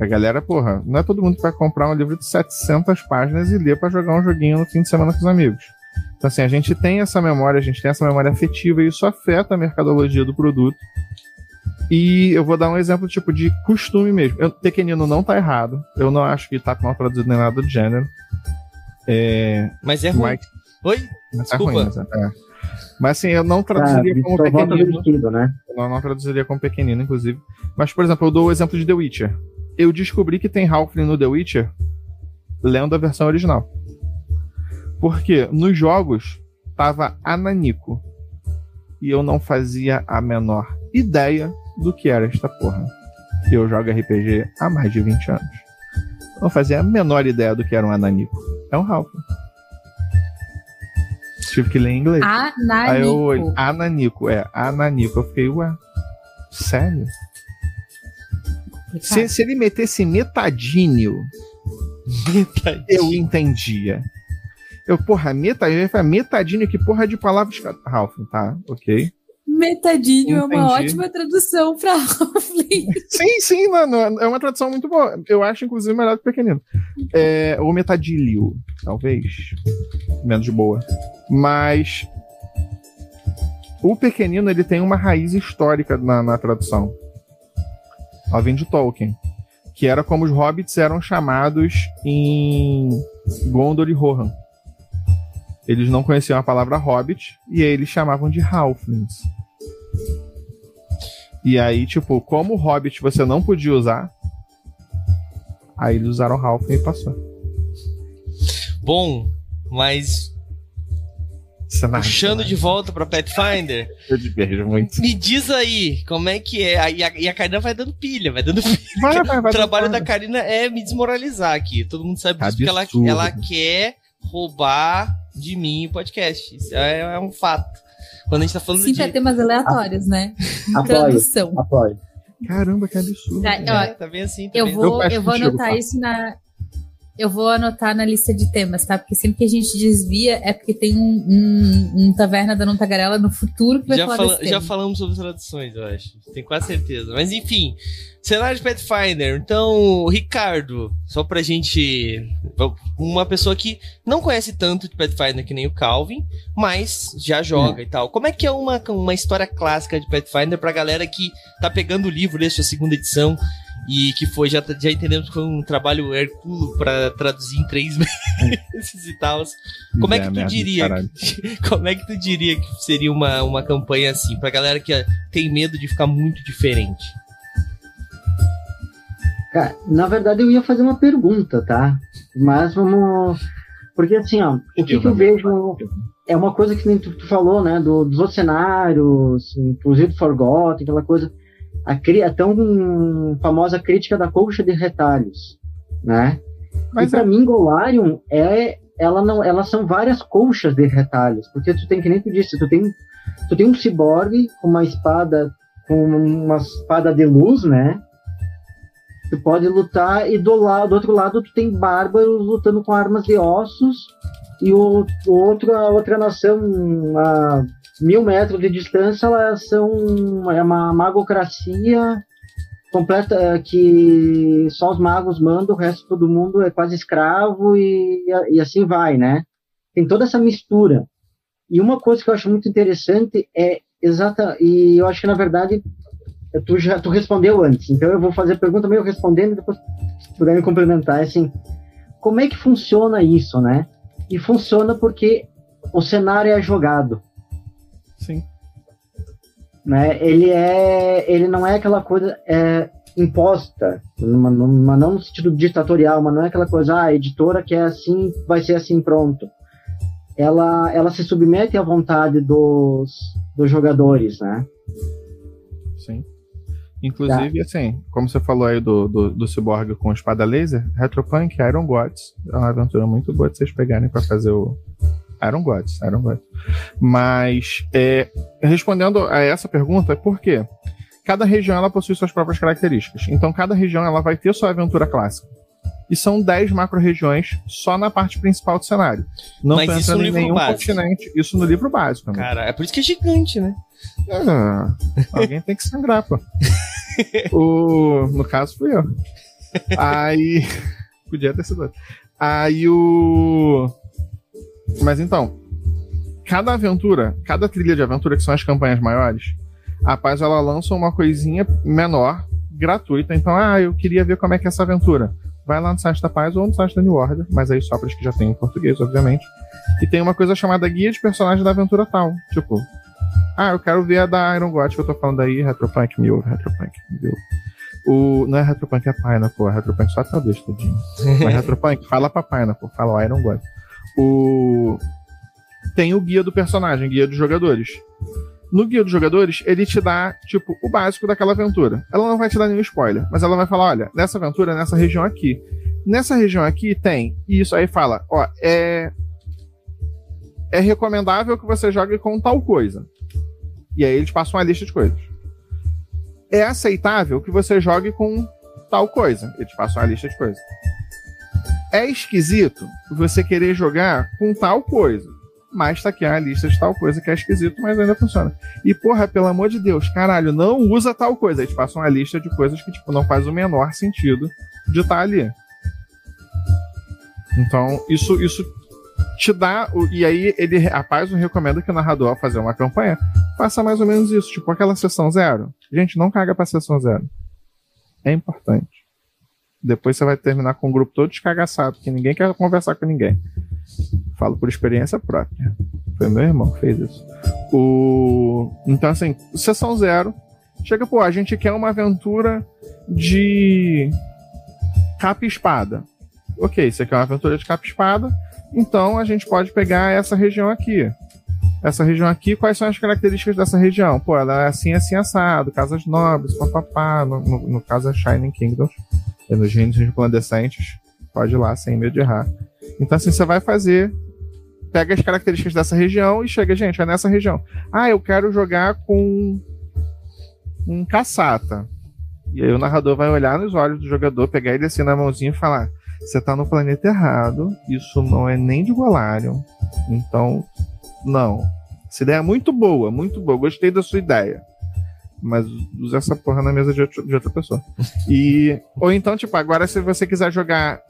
A galera, porra, não é todo mundo que vai comprar um livro de 700 páginas e ler para jogar um joguinho no fim de semana com os amigos. Então, assim, a gente tem essa memória, a gente tem essa memória afetiva e isso afeta a mercadologia do produto. E eu vou dar um exemplo tipo de costume mesmo. Eu, pequenino não tá errado. Eu não acho que tá mal traduzido nem nada do gênero. É, mas é ruim. Mas, Oi? Mas Desculpa. É ruim, mas, é. mas assim, eu não traduziria ah, como pequenino. Vestido, né? Eu não traduziria como pequenino, inclusive. Mas, por exemplo, eu dou o exemplo de The Witcher. Eu descobri que tem Halfling no The Witcher lendo a versão original. Porque nos jogos tava Ananico. E eu não fazia a menor ideia do que era esta porra. Eu jogo RPG há mais de 20 anos. Eu não fazia a menor ideia do que era um Ananico. É um Ralph. Tive que ler em inglês. Ananico. Aí eu, Ananico, é, Ananico. Eu fiquei, ué, sério? Se, se, ele metesse metadinho, metadinho, eu entendia. Eu, porra, metadinho, metadinho, que porra de palavras. Ralph, tá? Ok. Metadinho Entendi. é uma ótima tradução pra Halfling. sim, sim, mano. É uma tradução muito boa. Eu acho, inclusive, melhor do que pequenino. É, ou metadilho, talvez. Menos de boa. Mas. O pequenino ele tem uma raiz histórica na, na tradução. Ela vem de Tolkien. Que era como os hobbits eram chamados em Gondor e Rohan. Eles não conheciam a palavra hobbit e aí eles chamavam de halflings. E aí, tipo, como Hobbit você não podia usar, aí eles usaram Ralph e passou. Bom, mas Cenário, Puxando de volta pra Pathfinder. Eu muito. Me diz aí, como é que é? E a, e a Karina vai dando pilha, vai dando pilha. Vai, vai, vai, o trabalho da Karina é me desmoralizar aqui. Todo mundo sabe disso, porque ela, ela quer roubar de mim o podcast. Isso é, é um fato. Quando a gente tá falando Sim, de... é temas aleatórios, né? Apoio, Tradução. Apoio. Caramba, que absurdo. Tá, ó, é, tá bem assim. Tá eu, bem vou, eu vou anotar isso na, eu vou anotar na lista de temas, tá? Porque sempre que a gente desvia é porque tem um, um, um Taverna da Não Tagarela no futuro que vai já falar fala, Já falamos sobre traduções, eu acho. Tenho quase certeza. Mas enfim, cenário de Pathfinder. Então, Ricardo, só pra gente. Uma pessoa que não conhece tanto de Pathfinder que nem o Calvin, mas já joga é. e tal. Como é que é uma, uma história clássica de Pathfinder pra galera que tá pegando o livro, lê sua segunda edição e que foi, já, já entendemos que foi um trabalho hercúleo para traduzir em três meses e tal. Como é, é que tu diria? como é que tu diria que seria uma, uma campanha assim, pra galera que tem medo de ficar muito diferente? Cara, na verdade eu ia fazer uma pergunta, tá? Mas vamos. Porque assim, ó, o que, que eu vejo é uma coisa que nem tu, tu falou, né? Do, dos outros cenários, inclusive Forgotten, aquela coisa a, a tão famosa crítica da colcha de retalhos, né? Mas e para é... mim, Golarion é, ela não, elas são várias colchas de retalhos, porque tu tem que nem tu disse, tu tem, tu tem um ciborgue com uma espada, com uma espada de luz, né? Tu pode lutar e do lado, do outro lado tu tem bárbaros lutando com armas de ossos e o, o outro, a outra nação, a mil metros de distância, elas são é uma magocracia completa que só os magos mandam, o resto todo mundo é quase escravo e, e assim vai, né? Tem toda essa mistura. E uma coisa que eu acho muito interessante é exata e eu acho que na verdade tu já tu respondeu antes, então eu vou fazer a pergunta meio respondendo e depois puder me complementar, assim, como é que funciona isso, né? E funciona porque o cenário é jogado. Sim. Né? Ele é, ele não é aquela coisa é, imposta, numa, não no sentido ditatorial, mas não é aquela coisa, ah, a editora que é assim, vai ser assim pronto. Ela, ela se submete à vontade dos, dos jogadores, né? Sim. Inclusive, tá. assim, como você falou aí do, do, do Cyborg com espada laser, Retropunk Iron Gods é uma aventura muito boa de vocês pegarem para fazer o, Iron Gods, Iron Gods. Mas, é, respondendo a essa pergunta, é por quê? Cada região ela possui suas próprias características. Então, cada região ela vai ter sua aventura clássica. E são 10 macro-regiões só na parte principal do cenário. Não Mas isso no livro nenhum básico. continente. Isso no livro básico. Né? Cara, é por isso que é gigante, né? É, alguém tem que sangrar, pô. o, no caso, fui eu. Aí. Podia ter sido. Aí o. Mas então, cada aventura, cada trilha de aventura, que são as campanhas maiores, a Paz ela lança uma coisinha menor, gratuita. Então, ah, eu queria ver como é que é essa aventura. Vai lá no site da Paz ou no site da New Order, mas aí só para os que já tem em português, obviamente. E tem uma coisa chamada Guia de Personagens da Aventura Tal. Tipo, ah, eu quero ver a da Iron God que eu tô falando aí, Retropunk Mil, Retropunk Mil. O, não é Retropunk, é pô. É Retropunk só traduz, tadinho. Mas Retropunk, fala pra pô. Fala o Iron God o tem o guia do personagem, guia dos jogadores. No guia dos jogadores, ele te dá, tipo, o básico daquela aventura. Ela não vai te dar nenhum spoiler, mas ela vai falar: olha, nessa aventura, nessa região aqui. Nessa região aqui tem isso. Aí fala: ó, é. É recomendável que você jogue com tal coisa. E aí eles passam uma lista de coisas. É aceitável que você jogue com tal coisa. Eles passam uma lista de coisas é esquisito você querer jogar com tal coisa. Mas tá aqui a lista de tal coisa que é esquisito, mas ainda funciona. E, porra, pelo amor de Deus, caralho, não usa tal coisa. Eles passam uma lista de coisas que, tipo, não faz o menor sentido de estar tá ali. Então, isso, isso te dá. E aí, ele, a Paz recomenda que o narrador, ao fazer uma campanha, faça mais ou menos isso. Tipo, aquela sessão zero. Gente, não caga pra sessão zero. É importante. Depois você vai terminar com um grupo todo descagaçado, que ninguém quer conversar com ninguém. Falo por experiência própria. Foi meu irmão que fez isso. O... Então, assim, sessão zero. Chega, pô, a gente quer uma aventura de capa e espada. Ok, você quer uma aventura de capa e espada, então a gente pode pegar essa região aqui. Essa região aqui, quais são as características dessa região? Pô, ela é assim, assim, assado, casas nobres, papapá, no, no, no caso é Shining Kingdoms, é nos reinos resplandecentes, pode ir lá sem medo de errar. Então assim, você vai fazer pega as características dessa região e chega, gente, é nessa região. Ah, eu quero jogar com um caçata. E aí o narrador vai olhar nos olhos do jogador, pegar ele assim na mãozinha e falar: Você tá no planeta errado, isso não é nem de Golarion. Então, não. Essa ideia é muito boa, muito boa. Gostei da sua ideia. Mas usa essa porra na mesa de, outro, de outra pessoa. E. Ou então, tipo, agora se você quiser jogar.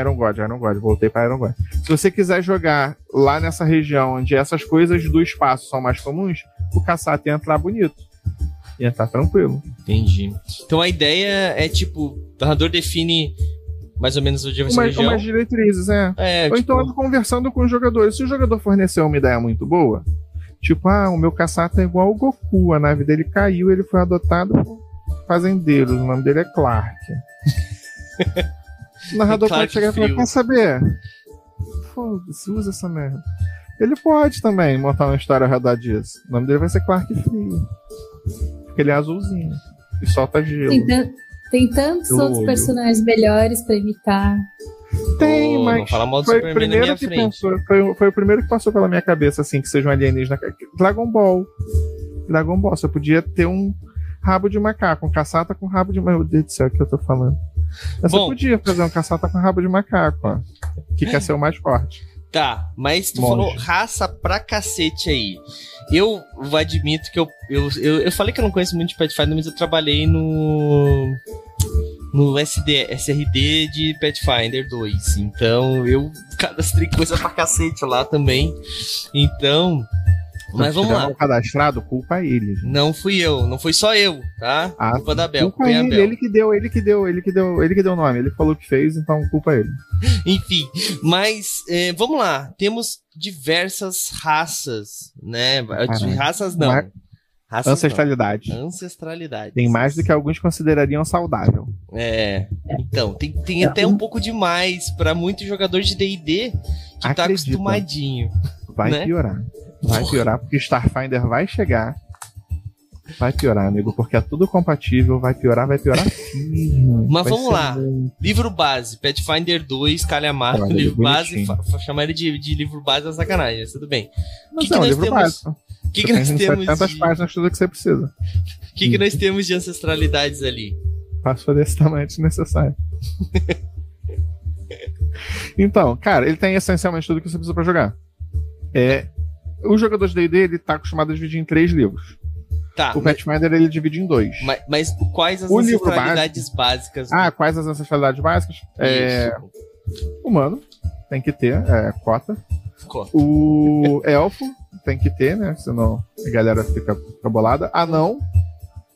Iron God, Iron God, voltei pra Iron God. Se você quiser jogar lá nessa região onde essas coisas do espaço são mais comuns, o caçata ia entrar bonito ia estar tranquilo. Entendi. Então a ideia é tipo, o narrador define mais ou menos o dia uma, umas diretrizes, é. é ou então tipo... então conversando com os jogadores. Se o jogador forneceu uma ideia muito boa, tipo, ah, o meu caçata é igual o Goku, a nave dele caiu, ele foi adotado por fazendeiros, o nome dele é Clark. o narrador pode chegar e falar, quer saber? Foda-se, usa essa merda. Ele pode também montar uma história ao redor disso. O nome dele vai ser Clark Frio porque ele é azulzinho. E solta gelo. Tem, tem tantos outros olho. personagens melhores pra imitar. Tem, oh, mas foi o primeiro que pensou, foi, foi, o primeiro que passou pela minha cabeça, assim, que seja um alienígena. Dragon Ball. Dragon Ball. Você podia ter um rabo de macaco, um caçata com rabo de macaco. Meu Deus do céu, o que eu tô falando? Você Bom, podia fazer um caçata com rabo de macaco, ó. Que quer ser o mais forte. Tá, mas tu Monge. falou raça pra cacete aí. Eu admito que eu, eu, eu, eu, falei que eu não conheço muito de Pathfinder, mas eu trabalhei no. No SD, SRD de Pathfinder 2. Então eu cadastrei coisa pra cacete lá também. Então, mas vamos lá. cadastrado, culpa ele. Gente. Não fui eu, não foi só eu, tá? Ah, culpa da Bel. Culpa ele, Bel. ele que deu, ele que deu, ele que deu, ele que deu o nome, ele falou que fez, então culpa ele. Enfim, mas é, vamos lá, temos diversas raças, né? Raças não. Mar... Raças ancestralidade. Ancestralidade. Tem mais do que alguns considerariam saudável. É. Então, tem, tem até um pouco demais para muitos jogadores de D&D que tá Acredita. tá acostumadinho. Vai né? piorar. Vai piorar porque Starfinder vai chegar. Vai piorar, amigo, porque é tudo compatível. Vai piorar, vai piorar sim. Mas vai vamos lá. Livro base, Pathfinder 2, Calhamar. livro base, chamar ele de, de, livro base é sacanagem, mas tudo bem. Mas que não, que livro temos... base. Que, que nós temos? Tantas de... páginas, tudo que você precisa. O que, que nós temos de ancestralidades ali? Passo desse tamanho necessário. então, cara, ele tem essencialmente tudo que você precisa para jogar. É o jogador de D&D, ele tá acostumado a dividir em três livros. Tá, o mas... Pathfinder ele divide em dois. Mas, mas quais as o ancestralidades básicas? Ah, quais as ancestralidades básicas? É... Humano, tem que ter, é, cota. cota. O elfo, tem que ter, né? Senão a galera fica, fica bolada. Anão,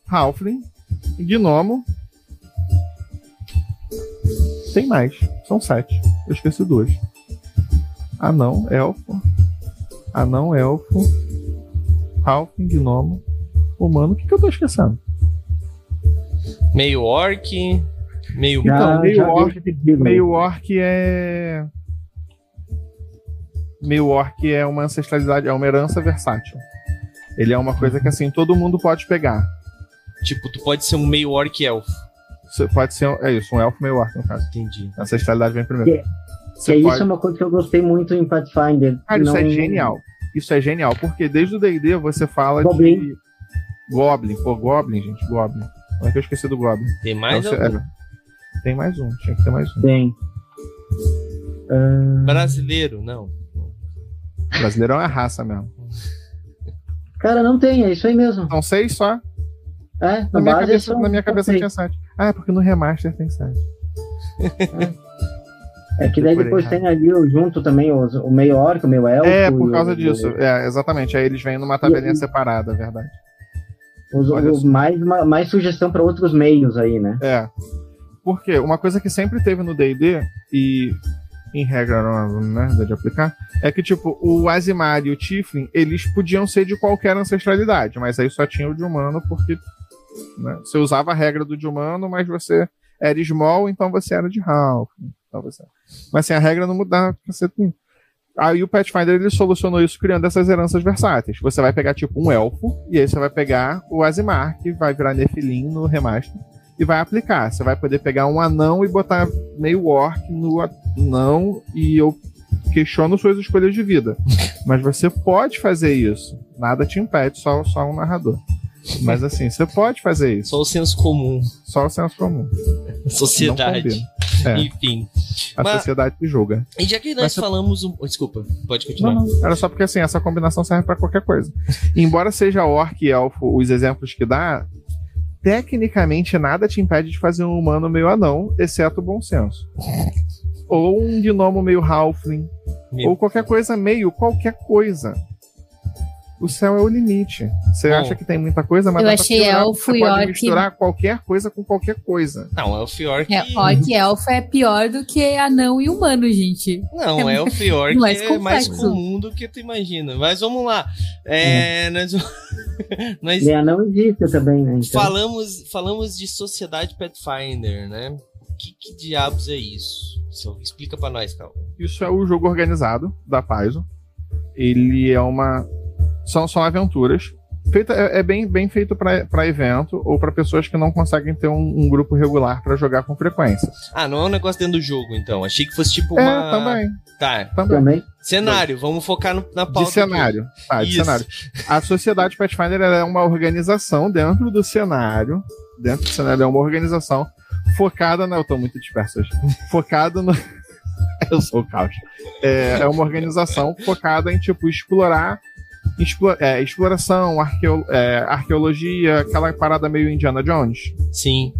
Halfling, Gnomo. Tem mais, são sete. Eu esqueci dois. Anão, elfo, anão, elfo, halfling, gnomo, humano. O que, que eu tô esquecendo? Meio orc, meio... Então, meio, orc, meio orc é... Meio orc é uma ancestralidade, é uma herança versátil. Ele é uma coisa que, assim, todo mundo pode pegar. Tipo, tu pode ser um meio orc elfo. Você pode ser, é isso, um elfo meio orc, no caso. Entendi. A ancestralidade vem primeiro. Yeah. Você que pode... isso é uma coisa que eu gostei muito em Pathfinder. Cara, não... isso é genial. Isso é genial, porque desde o D&D você fala Goblin. de... Goblin. Pô, Goblin, gente, Goblin. Como é que eu esqueci do Goblin? Tem mais então, é... Tem mais um, tinha que ter mais um. Tem. Uh... Brasileiro, não. Brasileiro é uma raça mesmo. Cara, não tem, é isso aí mesmo. São seis só? É, na, na minha cabeça, na minha cabeça tinha sete. Ah, é porque no remaster tem sete. É. É que daí depois tem ali junto também os, o meio orc, o meio elfo. É, por causa o, disso. O... É, exatamente. Aí eles vêm numa tabelinha e, separada, é verdade. Os, os mais, mais sugestão para outros meios aí, né? É. Porque uma coisa que sempre teve no D&D, e em regra né, de aplicar, é que, tipo, o Azimar e o Tiflin, eles podiam ser de qualquer ancestralidade, mas aí só tinha o de humano porque Né? Você usava a regra do de humano, mas você era small, então você era de half. Então você... Mas assim, a regra não mudava. Você tem... Aí o Pathfinder ele solucionou isso criando essas heranças versáteis. Você vai pegar tipo um elfo, e aí você vai pegar o Azimar, que vai virar Nephilim no remaster, e vai aplicar. Você vai poder pegar um anão e botar meio orc no anão, e eu questiono suas escolhas de vida. Mas você pode fazer isso. Nada te impede, só, só um narrador. Mas assim, você pode fazer isso. Só o senso comum. Só o senso comum. Sociedade. É. Enfim. A Mas... sociedade que julga. E já que nós Mas falamos. Um... Desculpa, pode continuar. Não, não. Era só porque assim, essa combinação serve para qualquer coisa. Embora seja orc e elfo os exemplos que dá, tecnicamente nada te impede de fazer um humano meio anão, exceto o bom senso. ou um gnomo meio halfling. Ou qualquer coisa meio qualquer coisa o céu é o limite. Você Bom, acha que tem muita coisa, mas eu achei piorar, elfo você e pode misturar qualquer coisa com qualquer coisa. Não, elfo e orc... É, orc e elfo é pior do que anão e humano, gente. Não, é elfo e orc mais é mais comum do que tu imagina. Mas vamos lá. É, é. Nós... nós... E anão existe também, né? Então. Falamos, falamos de sociedade Pathfinder, né? Que, que diabos é isso? Explica para nós, Cal. Isso é o jogo organizado da Paizo. Ele é uma são, são aventuras. Feita, é, é bem, bem feito para evento ou para pessoas que não conseguem ter um, um grupo regular para jogar com frequência. Ah, não é um negócio dentro do jogo, então. Achei que fosse tipo é, uma. Também. Tá. Também. Cenário, vamos focar no, na pauta. De cenário. Tá, de cenário. A Sociedade Pathfinder é uma organização dentro do cenário. Dentro do cenário é uma organização focada na. Eu tô muito disperso hoje. Focada no. Eu sou o caos. É, é uma organização focada em, tipo, explorar é, exploração, arqueo, é, arqueologia, aquela parada meio Indiana Jones. Sim.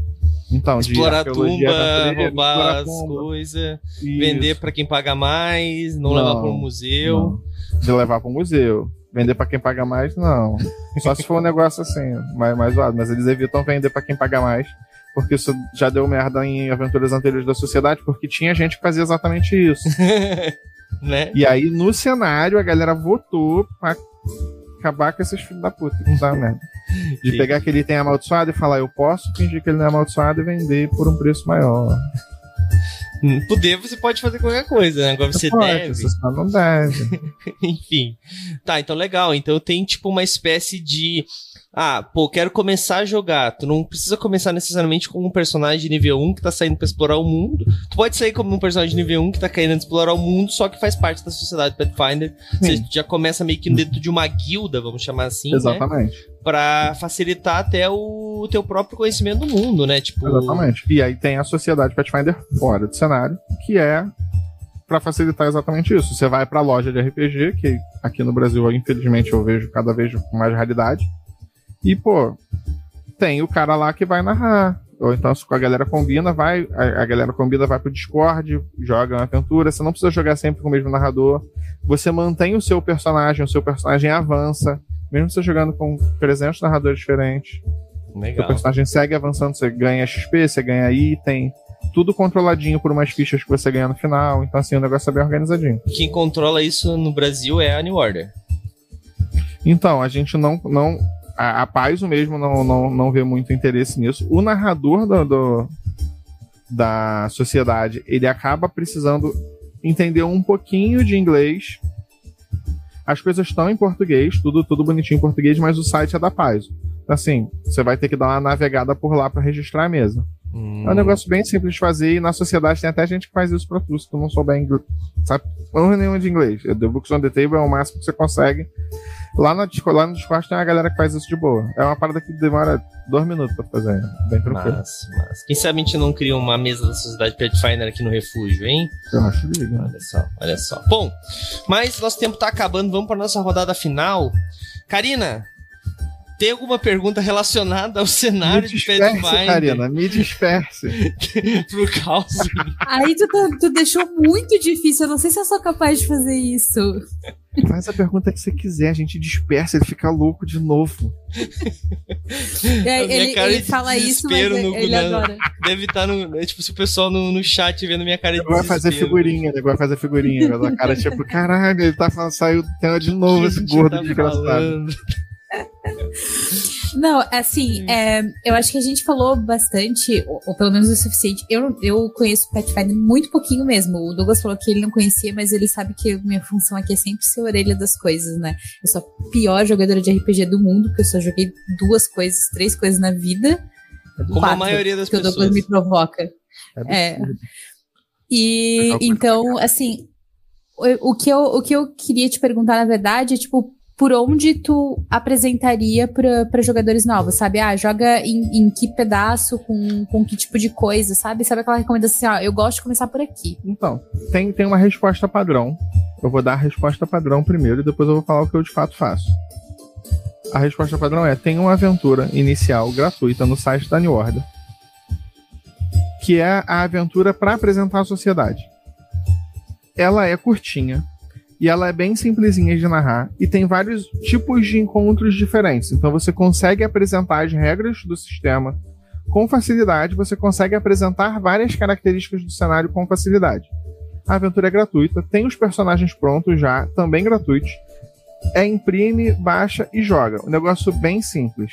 Então, explorar de tumba, roubar as coisas, vender para quem paga mais, não, não levar para um museu. Não. De levar para um museu. Vender para quem paga mais, não. Só se for um negócio assim, mais, mais zoado. Mas eles evitam vender para quem paga mais, porque isso já deu merda em aventuras anteriores da sociedade, porque tinha gente que fazia exatamente isso. né? E aí, no cenário, a galera votou pra acabar com esses filhos da puta, que dá merda. De pegar aquele item amaldiçoado e falar, eu posso fingir que ele não é amaldiçoado e vender por um preço maior. Hum, poder você pode fazer qualquer coisa, né? Agora você, você deve. Você só não deve. Enfim. Tá, então legal. Então tem tipo uma espécie de ah, pô, quero começar a jogar. Tu não precisa começar necessariamente com um personagem de nível 1 que tá saindo pra explorar o mundo. Tu pode sair como um personagem de nível 1 que tá querendo explorar o mundo, só que faz parte da sociedade Pathfinder. Sim. Você já começa meio que dentro de uma guilda, vamos chamar assim. Né? Exatamente. Né? Pra facilitar até o teu próprio conhecimento do mundo, né? Tipo... Exatamente. E aí tem a sociedade Pathfinder fora do cenário, que é para facilitar exatamente isso. Você vai para a loja de RPG, que aqui no Brasil, infelizmente, eu vejo cada vez com mais raridade. E, pô, tem o cara lá que vai narrar. Ou então, se a galera combina, vai. A, a, galera combina, vai pro Discord, joga uma aventura. Você não precisa jogar sempre com o mesmo narrador. Você mantém o seu personagem, o seu personagem avança. Mesmo você jogando com 300 narradores diferentes. Legal. O personagem segue avançando, você ganha XP, você ganha item. Tudo controladinho por umas fichas que você ganha no final. Então, assim, o negócio é bem organizadinho. Quem controla isso no Brasil é a New Order. Então, a gente não, não a, a Paizo mesmo não, não, não vê muito interesse nisso. O narrador do, do, da sociedade, ele acaba precisando entender um pouquinho de inglês. As coisas estão em português, tudo, tudo bonitinho em português, mas o site é da Paizo. Assim, você vai ter que dar uma navegada por lá para registrar a mesa. Hum. É um negócio bem simples de fazer e na sociedade tem até gente que faz isso pra tu, se tu não souber inglês. Sabe? Porra nenhuma de inglês. The Books on the Table é o máximo que você consegue. Lá no, lá no Discord tem uma galera que faz isso de boa. É uma parada que demora dois minutos pra fazer. Bem tranquilo. Mas, mas. Quem sabe a gente não cria uma mesa da Sociedade Pathfinder aqui no refúgio, hein? Eu acho liga. Olha só, olha só. Bom, mas nosso tempo tá acabando. Vamos pra nossa rodada final. Karina, tem alguma pergunta relacionada ao cenário de Pathfinder? Karina, me disperse. Pro caos. Aí tu, tu, deixou muito difícil. Eu não sei se eu sou capaz de fazer isso. Faz a pergunta que você quiser, a gente dispersa, ele fica louco de novo. É, ele, ele fala isso, mas no, ele adora. Deve estar tá no. É, tipo, se o pessoal no, no chat vendo minha cara de Vai fazer figurinha, né? Vai fazer figurinha. a cara, tipo, caralho, ele tá falando, saiu tema de novo esse gordo tá desgraçado. Não, assim, hum. é, eu acho que a gente falou bastante, ou, ou, pelo menos o suficiente. Eu, eu conheço o Pathfinder muito pouquinho mesmo. O Douglas falou que ele não conhecia, mas ele sabe que minha função aqui é sempre ser orelha das coisas, né? Eu sou a pior jogadora de RPG do mundo, porque eu só joguei duas coisas, três coisas na vida. Como quatro, a maioria das que pessoas. Que o Douglas me provoca. É. é. E então, assim, o, o, que eu, o que eu queria te perguntar, na verdade, é tipo, por onde tu apresentaria para jogadores novos, sabe? Ah, joga em, em, que pedaço, com, com que tipo de coisa, sabe? Sabe aquela recomendação assim, ó, eu gosto de começar por aqui. Então, tem, tem uma resposta padrão. Eu vou dar a resposta padrão primeiro e depois eu vou falar o que eu de fato faço. A resposta padrão é: tem uma aventura inicial gratuita no site da New Order, que é a aventura para apresentar a sociedade. Ela é curtinha, e ela é bem simplesinha de narrar e tem vários tipos de encontros diferentes. Então você consegue apresentar as regras do sistema com facilidade, você consegue apresentar várias características do cenário com facilidade. A aventura é gratuita, tem os personagens prontos já, também gratuitos. É imprime, baixa e joga. Um negócio bem simples.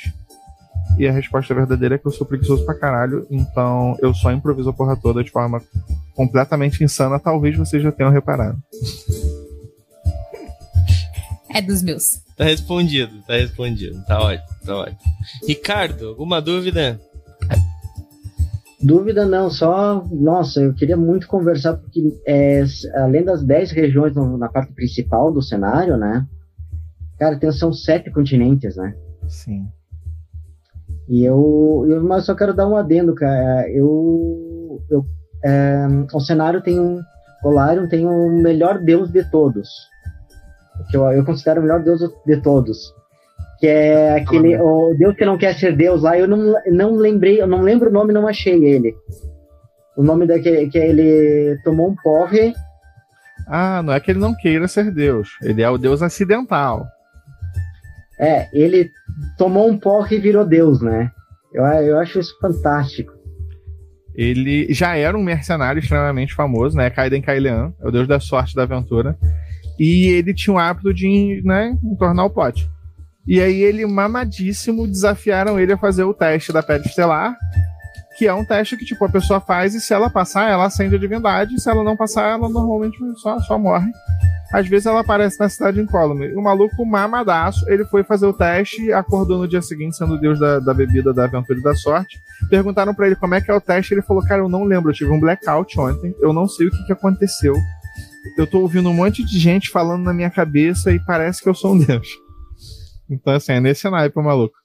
E a resposta verdadeira é que eu sou preguiçoso pra caralho, então eu só improviso a porra toda de forma completamente insana, talvez vocês já tenham reparado. É dos meus. Tá respondido, tá respondido. Tá ótimo, tá ótimo. Ricardo, alguma dúvida? Dúvida não, só, nossa, eu queria muito conversar, porque é, além das 10 regiões no, na parte principal do cenário, né? Cara, tem, são sete continentes, né? Sim. E eu, eu mas só quero dar um adendo, cara. Eu, eu é, o cenário tem um, Golarion tem o melhor deus de todos, que eu, eu considero o melhor deus de todos. Que é aquele. Ah, o Deus que não quer ser Deus lá, eu não, não lembrei, eu não lembro o nome, não achei ele. O nome daquele que ele tomou um porre. Ah, não é que ele não queira ser Deus. Ele é o Deus acidental. É, ele tomou um porre e virou Deus, né? Eu, eu acho isso fantástico. Ele já era um mercenário extremamente famoso, né? Kaiden Kailean, é o deus da sorte da aventura. E ele tinha o hábito de né, entornar o pote. E aí ele, mamadíssimo, desafiaram ele a fazer o teste da pedra estelar, que é um teste que, tipo, a pessoa faz e se ela passar, ela acende a divindade, e se ela não passar, ela normalmente só, só morre. Às vezes ela aparece na cidade incólume. O maluco mamadaço, ele foi fazer o teste, acordou no dia seguinte sendo o deus da, da bebida, da aventura e da sorte. Perguntaram para ele como é que é o teste, ele falou, cara, eu não lembro, eu tive um blackout ontem, eu não sei o que, que aconteceu eu tô ouvindo um monte de gente falando na minha cabeça e parece que eu sou um deus. Então, assim, é nesse naipe maluco.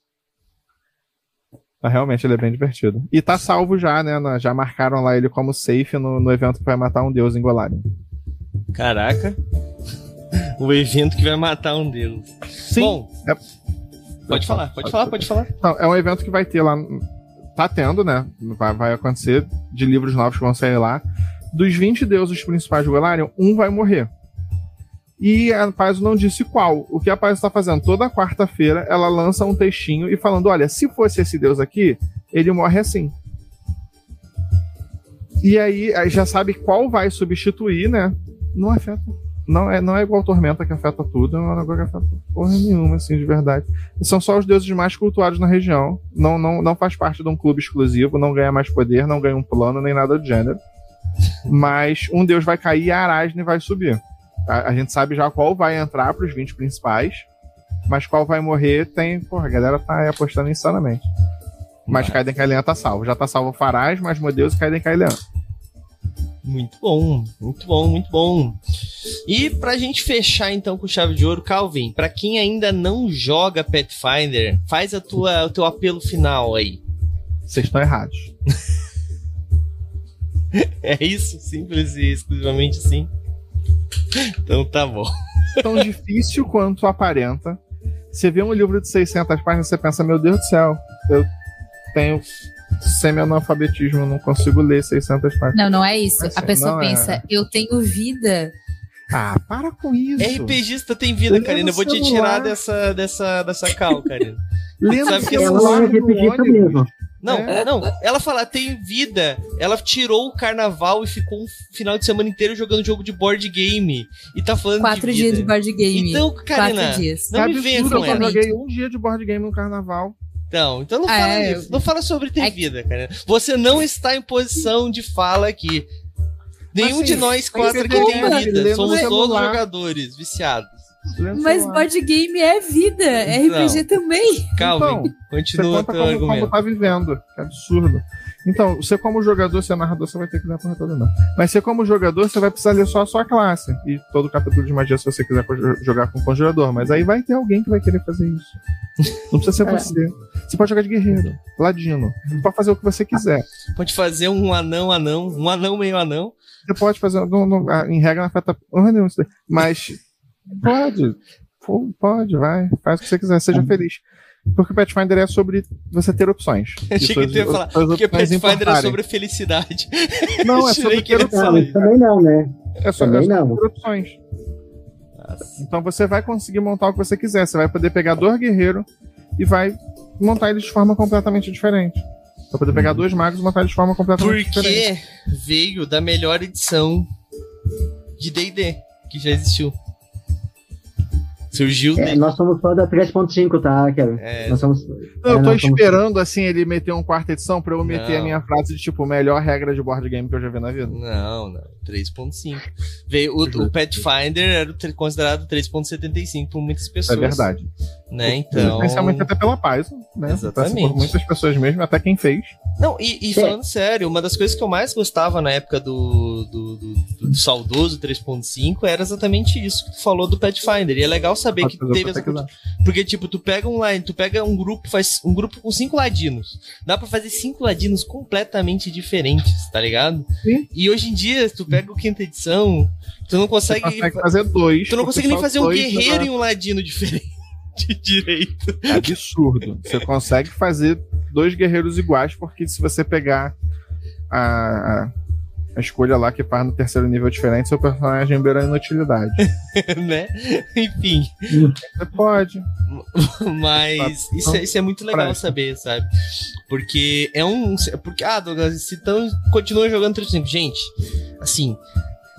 Mas realmente ele é bem divertido. E tá salvo já, né? Já marcaram lá ele como safe no, no evento que vai matar um deus em Golarion. Caraca. o evento que vai matar um deus. Sim. Bom, é... pode falar, pode falar, pode falar. Não, é um evento que vai ter lá. Tá tendo, né? Vai, vai acontecer de livros novos que vão sair lá dos 20 deuses principais do Golarion, um vai morrer. E a Paz não disse qual. O que a Paz está fazendo? Toda quarta-feira ela lança um textinho e falando: olha, se fosse esse deus aqui, ele morre assim. E aí, já sabe qual vai substituir, né? Não afeta. Não é, não é igual Tormenta que afeta tudo, não é um negócio que afeta porra nenhuma, assim, de verdade. São só os deuses mais cultuados na região. Não, não, não faz parte de um clube exclusivo, não ganha mais poder, não ganha um plano, nem nada do gênero. Mas um deus vai cair e a Arasne vai subir. A, a gente sabe já qual vai entrar para os 20 principais, mas qual vai morrer tem. Porra, a galera tá apostando insanamente. Mas Kaiden Kailean tá salvo. Já tá salvo o Faraz, mas meu Deus, Kaiden Kailean. Muito bom, muito bom, muito bom. E pra gente fechar então com chave de ouro, Calvin, pra quem ainda não joga Pathfinder, faz a tua, o teu apelo final aí. Vocês estão errados. é isso? Simples e exclusivamente assim? Então tá bom. Tão difícil quanto aparenta. Você vê um livro de 600 páginas, você pensa, meu Deus do céu, eu tenho semi-analfabetismo, não consigo ler 600 páginas. Não, não é isso. Assim, a pessoa é. pensa, é... eu tenho vida. Ah, para com isso. RPGista tem vida, Karina. Eu vou te tirar dessa, dessa, dessa cal, Karina. Lendo Sabe que é RPGista mesmo. Não, é. não. Ela fala, tem vida. Ela tirou o carnaval e ficou um final de semana inteiro jogando jogo de board game. E tá falando Quatro de dias de board game. Então, Karina, Quatro dias. não me venha com ela. Eu joguei um dia de board game no carnaval. Então, então não fala, É, isso. não fala sobre ter É- vida, cara. Você não está em posição de fala aqui. Nenhum Assim, de nós quatro que aqui tem vida. lendo Somos no todos jogadores, viciados. Mas board game é vida, RPG também. Calvin, Então, Você continua conta teu como, como argumento. tá vivendo. Que absurdo. Então, você como jogador, você é narrador, você vai ter que dar porra toda não. Mas você como jogador, você vai precisar ler só a sua classe. E todo capítulo de magia se você quiser jogar com conjurador. Mas aí vai ter alguém que vai querer fazer isso. Não precisa ser É. você. Você pode jogar de guerreiro, ladino. Pode fazer o que você quiser. Pode fazer um anão, anão, um anão meio anão. Você pode fazer. não- não- ah, em regra, não afeta. Mas pode. Pode, vai. Faz o que você quiser. Seja feliz. Porque o Pathfinder é sobre você ter opções. Achei E que tu ia falar, Porque opções Pathfinder é sobre felicidade. Não, é sobre ter Não, fala isso também não, né? É só, é não. ter opções. Nossa. Então você vai conseguir montar o que você quiser. Você vai poder pegar dois guerreiros e vai montar eles de forma completamente diferente. Vai poder pegar dois magos e montar eles de forma completamente diferente. Porque veio da melhor edição de D&D que já existiu. Surgiu É, nós somos fã da 3.5, tá, Kevin? É, Nós somos. Eu é, tô nós somos- esperando, assim, ele meter uma quarta edição pra eu meter Não. a minha frase de tipo, melhor regra de board game que eu já vi na vida. Não, não. 3.5. Veio o, o Pathfinder era considerado 3.75 por muitas É pessoas. verdade. Né? Então. Principalmente até pela paz, né? Exatamente. Por muitas pessoas mesmo, até quem fez. Não, e, e falando sério, uma das coisas que eu mais gostava na época do, do, do- do saudoso 3.5 era exatamente isso que tu falou do Pathfinder. E é legal saber Pode que teve essa. quiser. Porque, tipo, tu pega um line, tu pega um grupo, faz um grupo com cinco ladinos. Dá pra fazer cinco ladinos completamente diferentes, tá ligado? Sim. E hoje em dia, tu pega o quinta edição, tu não Você consegue. consegue fazer dois. tu não consegue nem fazer um guerreiro dá- e um ladino diferente. direito. É absurdo. Você consegue fazer dois guerreiros iguais, porque se você pegar a, a, escolha lá que faz no terceiro nível diferente, seu personagem beira a inutilidade. né? Enfim. Você pode. Mas isso, é- isso é muito legal Presta. saber, sabe? Porque é um. Porque, ah, Douglas, se tão, continua jogando 35. Gente, assim.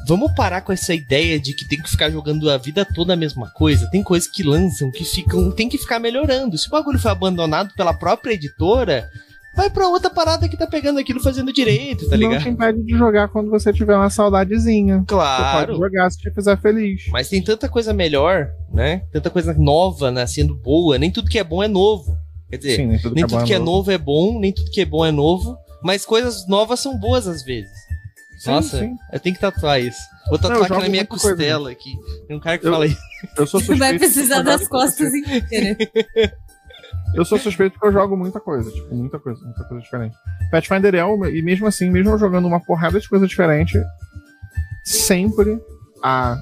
Vamos parar com essa ideia de que tem que ficar jogando a vida toda a mesma coisa. Tem coisas que lançam que ficam. Tem que ficar melhorando. Se o bagulho foi abandonado pela própria editora, vai pra outra parada que tá pegando aquilo fazendo direito, tá não ligado? te impede de jogar quando você tiver uma saudadezinha. Você Claro. pode jogar se te fizer feliz. Mas tem tanta coisa melhor, né? Tanta coisa nova nascendo boa. Nem tudo que é bom é novo. Quer dizer, Sim, nem tudo nem que é tudo que é novo. novo é bom, nem tudo que é bom é novo. Mas coisas novas são boas às vezes. Sim, Nossa, sim. eu tenho que tatuar isso. Vou tatuar aqui jogo na minha muita coisa. costela aqui. Tem um cara que Eu- fala isso. Eu sou suspeito. Vai precisar das costas inteiras. Eu sou suspeito porque eu jogo muita coisa, tipo, muita coisa, muita coisa diferente. Pathfinder é uma, e mesmo assim, mesmo jogando uma porrada de coisa diferente, sempre há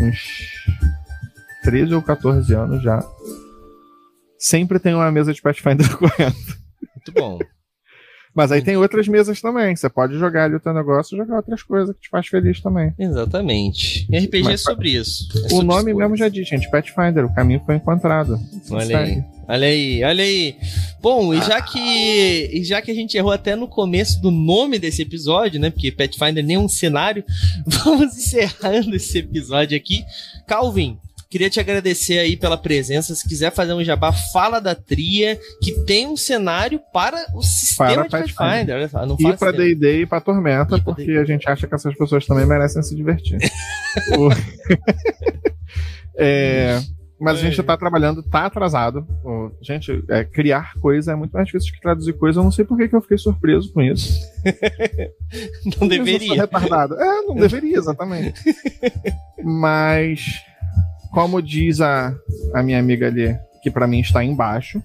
uns 13 ou 14 anos já, sempre tem uma mesa de Pathfinder correndo. Muito bom. Mas aí tem outras mesas também. Você pode jogar ali o teu negócio e jogar outras coisas que te faz feliz também. Exatamente. E RPG é Mas- sobre isso. É o sobre nome mesmo já diz, gente, Pathfinder, o caminho foi encontrado. Olha Segue. aí, olha aí, olha aí. Bom, e já que e já que a gente errou até no começo do nome desse episódio, né? Porque Pathfinder nem é um cenário, vamos encerrando esse episódio aqui. Calvin, queria te agradecer aí pela presença. Se quiser fazer um jabá, fala da tria, que tem um cenário para o sistema Para de Pathfinder. Pathfinder. Não E fala pra sistema. D&D e pra Tormenta, E porque D&D. a gente acha que essas pessoas também merecem se divertir. É, Mas a gente tá trabalhando, tá atrasado. Gente, é, criar coisa é muito mais difícil que traduzir coisa. Eu não sei por que, que eu fiquei surpreso com isso. Não Eu sou deveria. retardado. É, não deveria, exatamente. Mas, como diz a, a minha amiga ali, que pra mim está embaixo,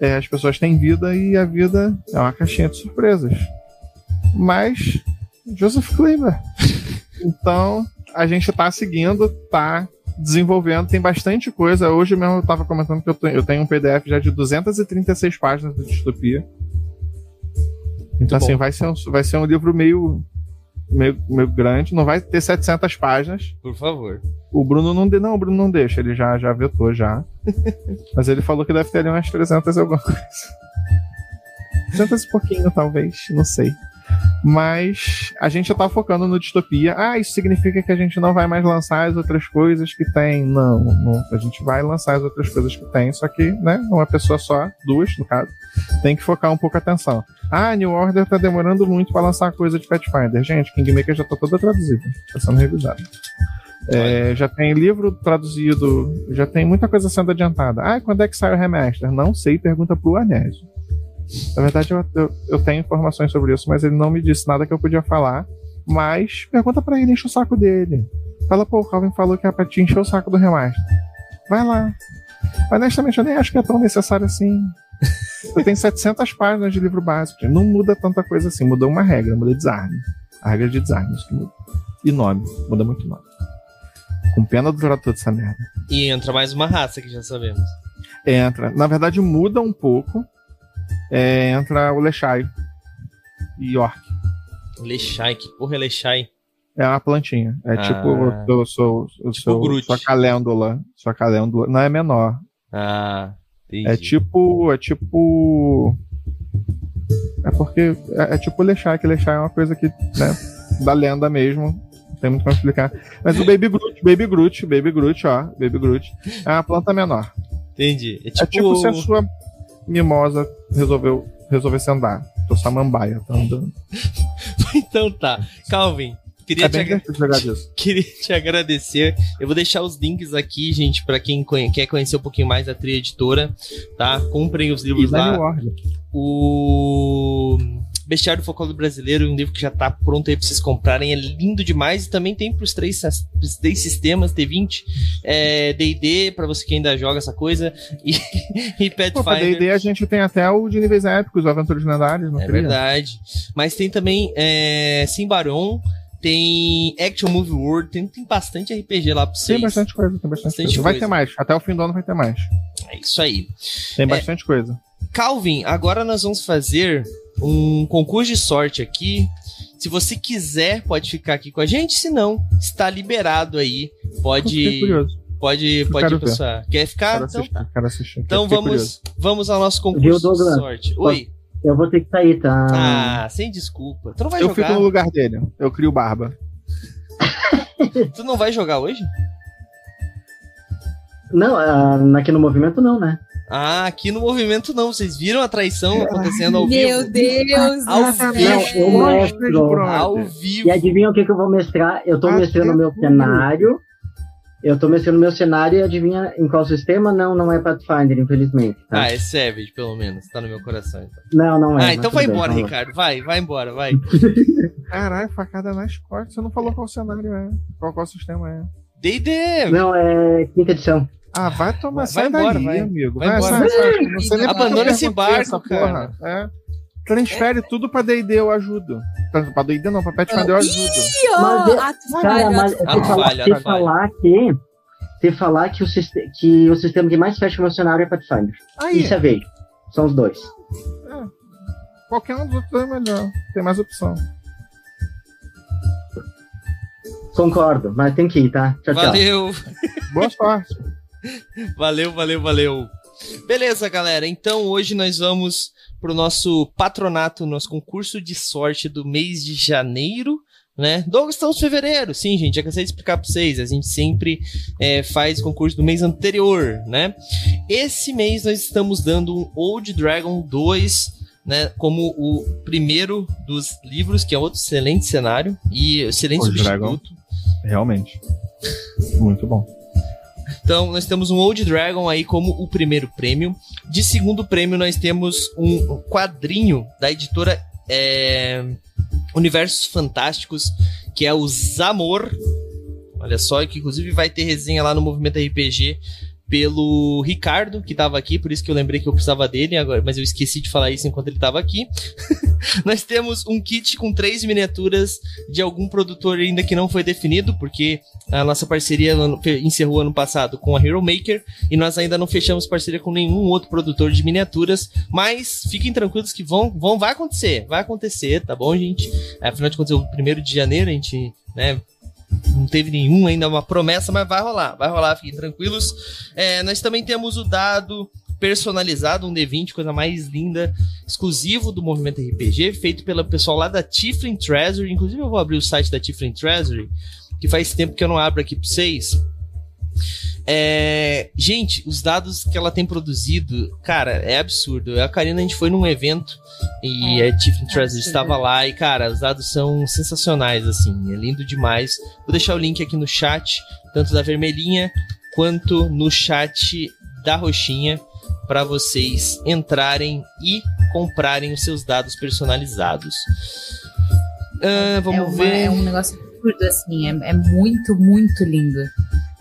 é, as pessoas têm vida e a vida é uma caixinha de surpresas. Mas, Joseph Kleber. Então, a gente tá seguindo, tá desenvolvendo, tem bastante coisa. Hoje mesmo eu tava comentando que eu tenho, eu tenho um PDF já de 236 páginas do Distopia. Então, bom. assim, vai ser, um, vai ser um livro meio, meio, meio grande, não vai ter 700 páginas. Por favor. O Bruno não de, não, o Bruno não deixa, ele já já vetou já. Mas ele falou que deve ter ali umas 300 e alguma coisa. 300 e pouquinho, talvez, não sei. Mas a gente já tá focando no distopia. Ah, isso significa que a gente não vai mais lançar as outras coisas que tem. Não, não, a gente vai lançar as outras coisas que tem, só que, né, uma pessoa só, duas no caso, tem que focar um pouco a atenção. Ah, New Order tá demorando muito para lançar coisa de Pathfinder. Gente, Kingmaker já tá toda traduzida, tá sendo revisada. É, já tem livro traduzido, já tem muita coisa sendo adiantada. Ah, quando é que sai o remaster? Não sei, pergunta pro Arnésio. Na verdade, eu, eu, eu, tenho informações sobre isso, mas ele não me disse nada que eu podia falar. Mas pergunta para ele, enche o saco dele. Fala, pô, o Calvin falou que é pra te encher o saco do remaster. Vai lá. Honestamente, eu nem acho que é tão necessário assim. Eu tenho 700 páginas de livro básico. Não muda tanta coisa assim. Mudou uma regra, muda design. A regra de design, isso que muda. E nome, muda muito nome. Com pena do toda essa merda. E entra mais uma raça que já sabemos. Entra. Na verdade, muda um pouco é, entra o Lechai e York. Lechai, que porra é Lechai? É uma plantinha. É ah, tipo o seu, o tipo seu, sua calêndula. Sua calêndula. Não é menor. Ah, entendi. É tipo. É tipo. É porque. É, é tipo Lechai, que Lechai é uma coisa que, né? da lenda mesmo. Não tem muito pra explicar. Mas o Baby Groot, Baby Groot, Baby Groot, ó. Baby Groot. É uma planta menor. Entendi. É tipo, é tipo se a sua mimosa resolveu resolvesse andar. Tô samambaia, tá andando. então tá. Calvin, queria, é te ag... queria te agradecer. Eu vou deixar os links aqui, gente, para quem conhe... quer conhecer um pouquinho mais da Tria Editora, tá? Comprem os livros lá. O Bestiário Folclore Brasileiro, um livro que já tá pronto aí pra vocês comprarem. É lindo demais. E também tem pros três, pros três sistemas, T20, D&D, é, pra você que ainda joga essa coisa, e, e Pathfinder. D&D a gente tem até o de níveis épicos, o Aventuras Lendárias. É verdade. Mas tem também é, Simbaron, tem Action Movie World, tem, tem bastante RPG lá pra vocês. Tem bastante coisa, tem bastante, bastante coisa. Vai ter mais, até o fim do ano vai ter mais. É isso aí. Tem é, bastante coisa. Calvin, agora nós vamos fazer um concurso de sorte aqui. Se você quiser, pode ficar aqui com a gente. Se não, está liberado aí. Pode. Pode, pode ir pra Quer ficar? Quero então, assistir, quero assistir. então vamos, vamos ao nosso concurso de sorte. Oi. Eu vou ter que sair, tá? Ah, sem desculpa. Tu não vai eu jogar? Eu fico no lugar dele. Eu crio barba. tu não vai jogar hoje? Não, uh, aqui no movimento não, né? Ah, aqui no movimento não. Vocês viram a traição acontecendo ao vivo? Meu Deus! Ao vivo! Eu mestro. Ao vivo. E adivinha o que, que eu vou mestrar? Eu tô ah, mestrando o meu cenário. Eu tô mestrando meu cenário e adivinha em qual sistema? Não, não é Pathfinder, infelizmente. Tá? Ah, é Savage, pelo menos. Tá no meu coração. Então. Não, não é. Ah, então vai embora, bem, Ricardo. Vai, vai embora, vai. Caralho, facada nas costas. Você não falou qual cenário é. Qual, qual sistema é. D&D! Não, é quinta edição. Ah, vai tomar, vai sai embora, daí, vai. amigo. Vai, vai embora. Sai. Não sei nem Abandona esse barco, cara. É. Transfere é. tudo pra D&D, eu ajudo. Pra D&D não, pra Pathfinder eu ajudo. Mas, cara, mas se, falar, se falar que... Se falar que o, que o sistema que mais fecha o meu cenário é Pathfinder. Aí. Isso é veio. São os dois. É. Qualquer um dos outros é melhor. Tem mais opção. Concordo, mas tem que ir, tá? Tchau, Valeu. tchau. Boa sorte. Valeu, valeu, valeu. Beleza, galera. Então hoje nós vamos pro nosso patronato, nosso concurso de sorte do mês de janeiro. Né? Douglas, estamos em fevereiro. Sim, gente, já cansei de explicar para vocês. A gente sempre é, faz concurso do mês anterior, né? Esse mês nós estamos dando um Old Dragon 2, né? Como o primeiro dos livros, que é outro excelente cenário e excelente Old substituto. Dragon. Realmente. Muito bom. Então, nós temos um Old Dragon aí como o primeiro prêmio. De segundo prêmio, nós temos um quadrinho da editora é, Universos Fantásticos, que é o Zamor. Olha só, que inclusive vai ter resenha lá no Movimento RPG pelo Ricardo, que estava aqui, por isso que eu lembrei que eu precisava dele agora, mas eu esqueci de falar isso enquanto ele estava aqui. Nós temos um kit com três miniaturas de algum produtor ainda que não foi definido, porque a nossa parceria encerrou ano passado com a Hero Maker e nós ainda não fechamos parceria com nenhum outro produtor de miniaturas, mas fiquem tranquilos que vão, vão vai acontecer, vai acontecer, tá bom, gente? Afinal de contas, é o primeiro de janeiro, a gente, né, não teve nenhum ainda, uma promessa, mas vai rolar, vai rolar, fiquem tranquilos. É, nós também temos o dado personalizado, um D20, coisa mais linda, exclusivo do movimento RPG, feito pelo pessoal lá da Tiflin Treasury. Inclusive, eu vou abrir o site da Tiflin Treasury, que faz tempo que eu não abro aqui para vocês. É, gente, os dados que ela tem produzido, cara, é absurdo. Eu, a Karina, a gente foi num evento e é, a Tiffany é Treasure estava lá e, cara, os dados são sensacionais, assim, é lindo demais. Vou deixar o link aqui no chat, tanto da vermelhinha quanto no chat da roxinha, para vocês entrarem e comprarem os seus dados personalizados. Uh, vamos é uma, ver. É um negócio absurdo, assim, é, é muito, muito lindo.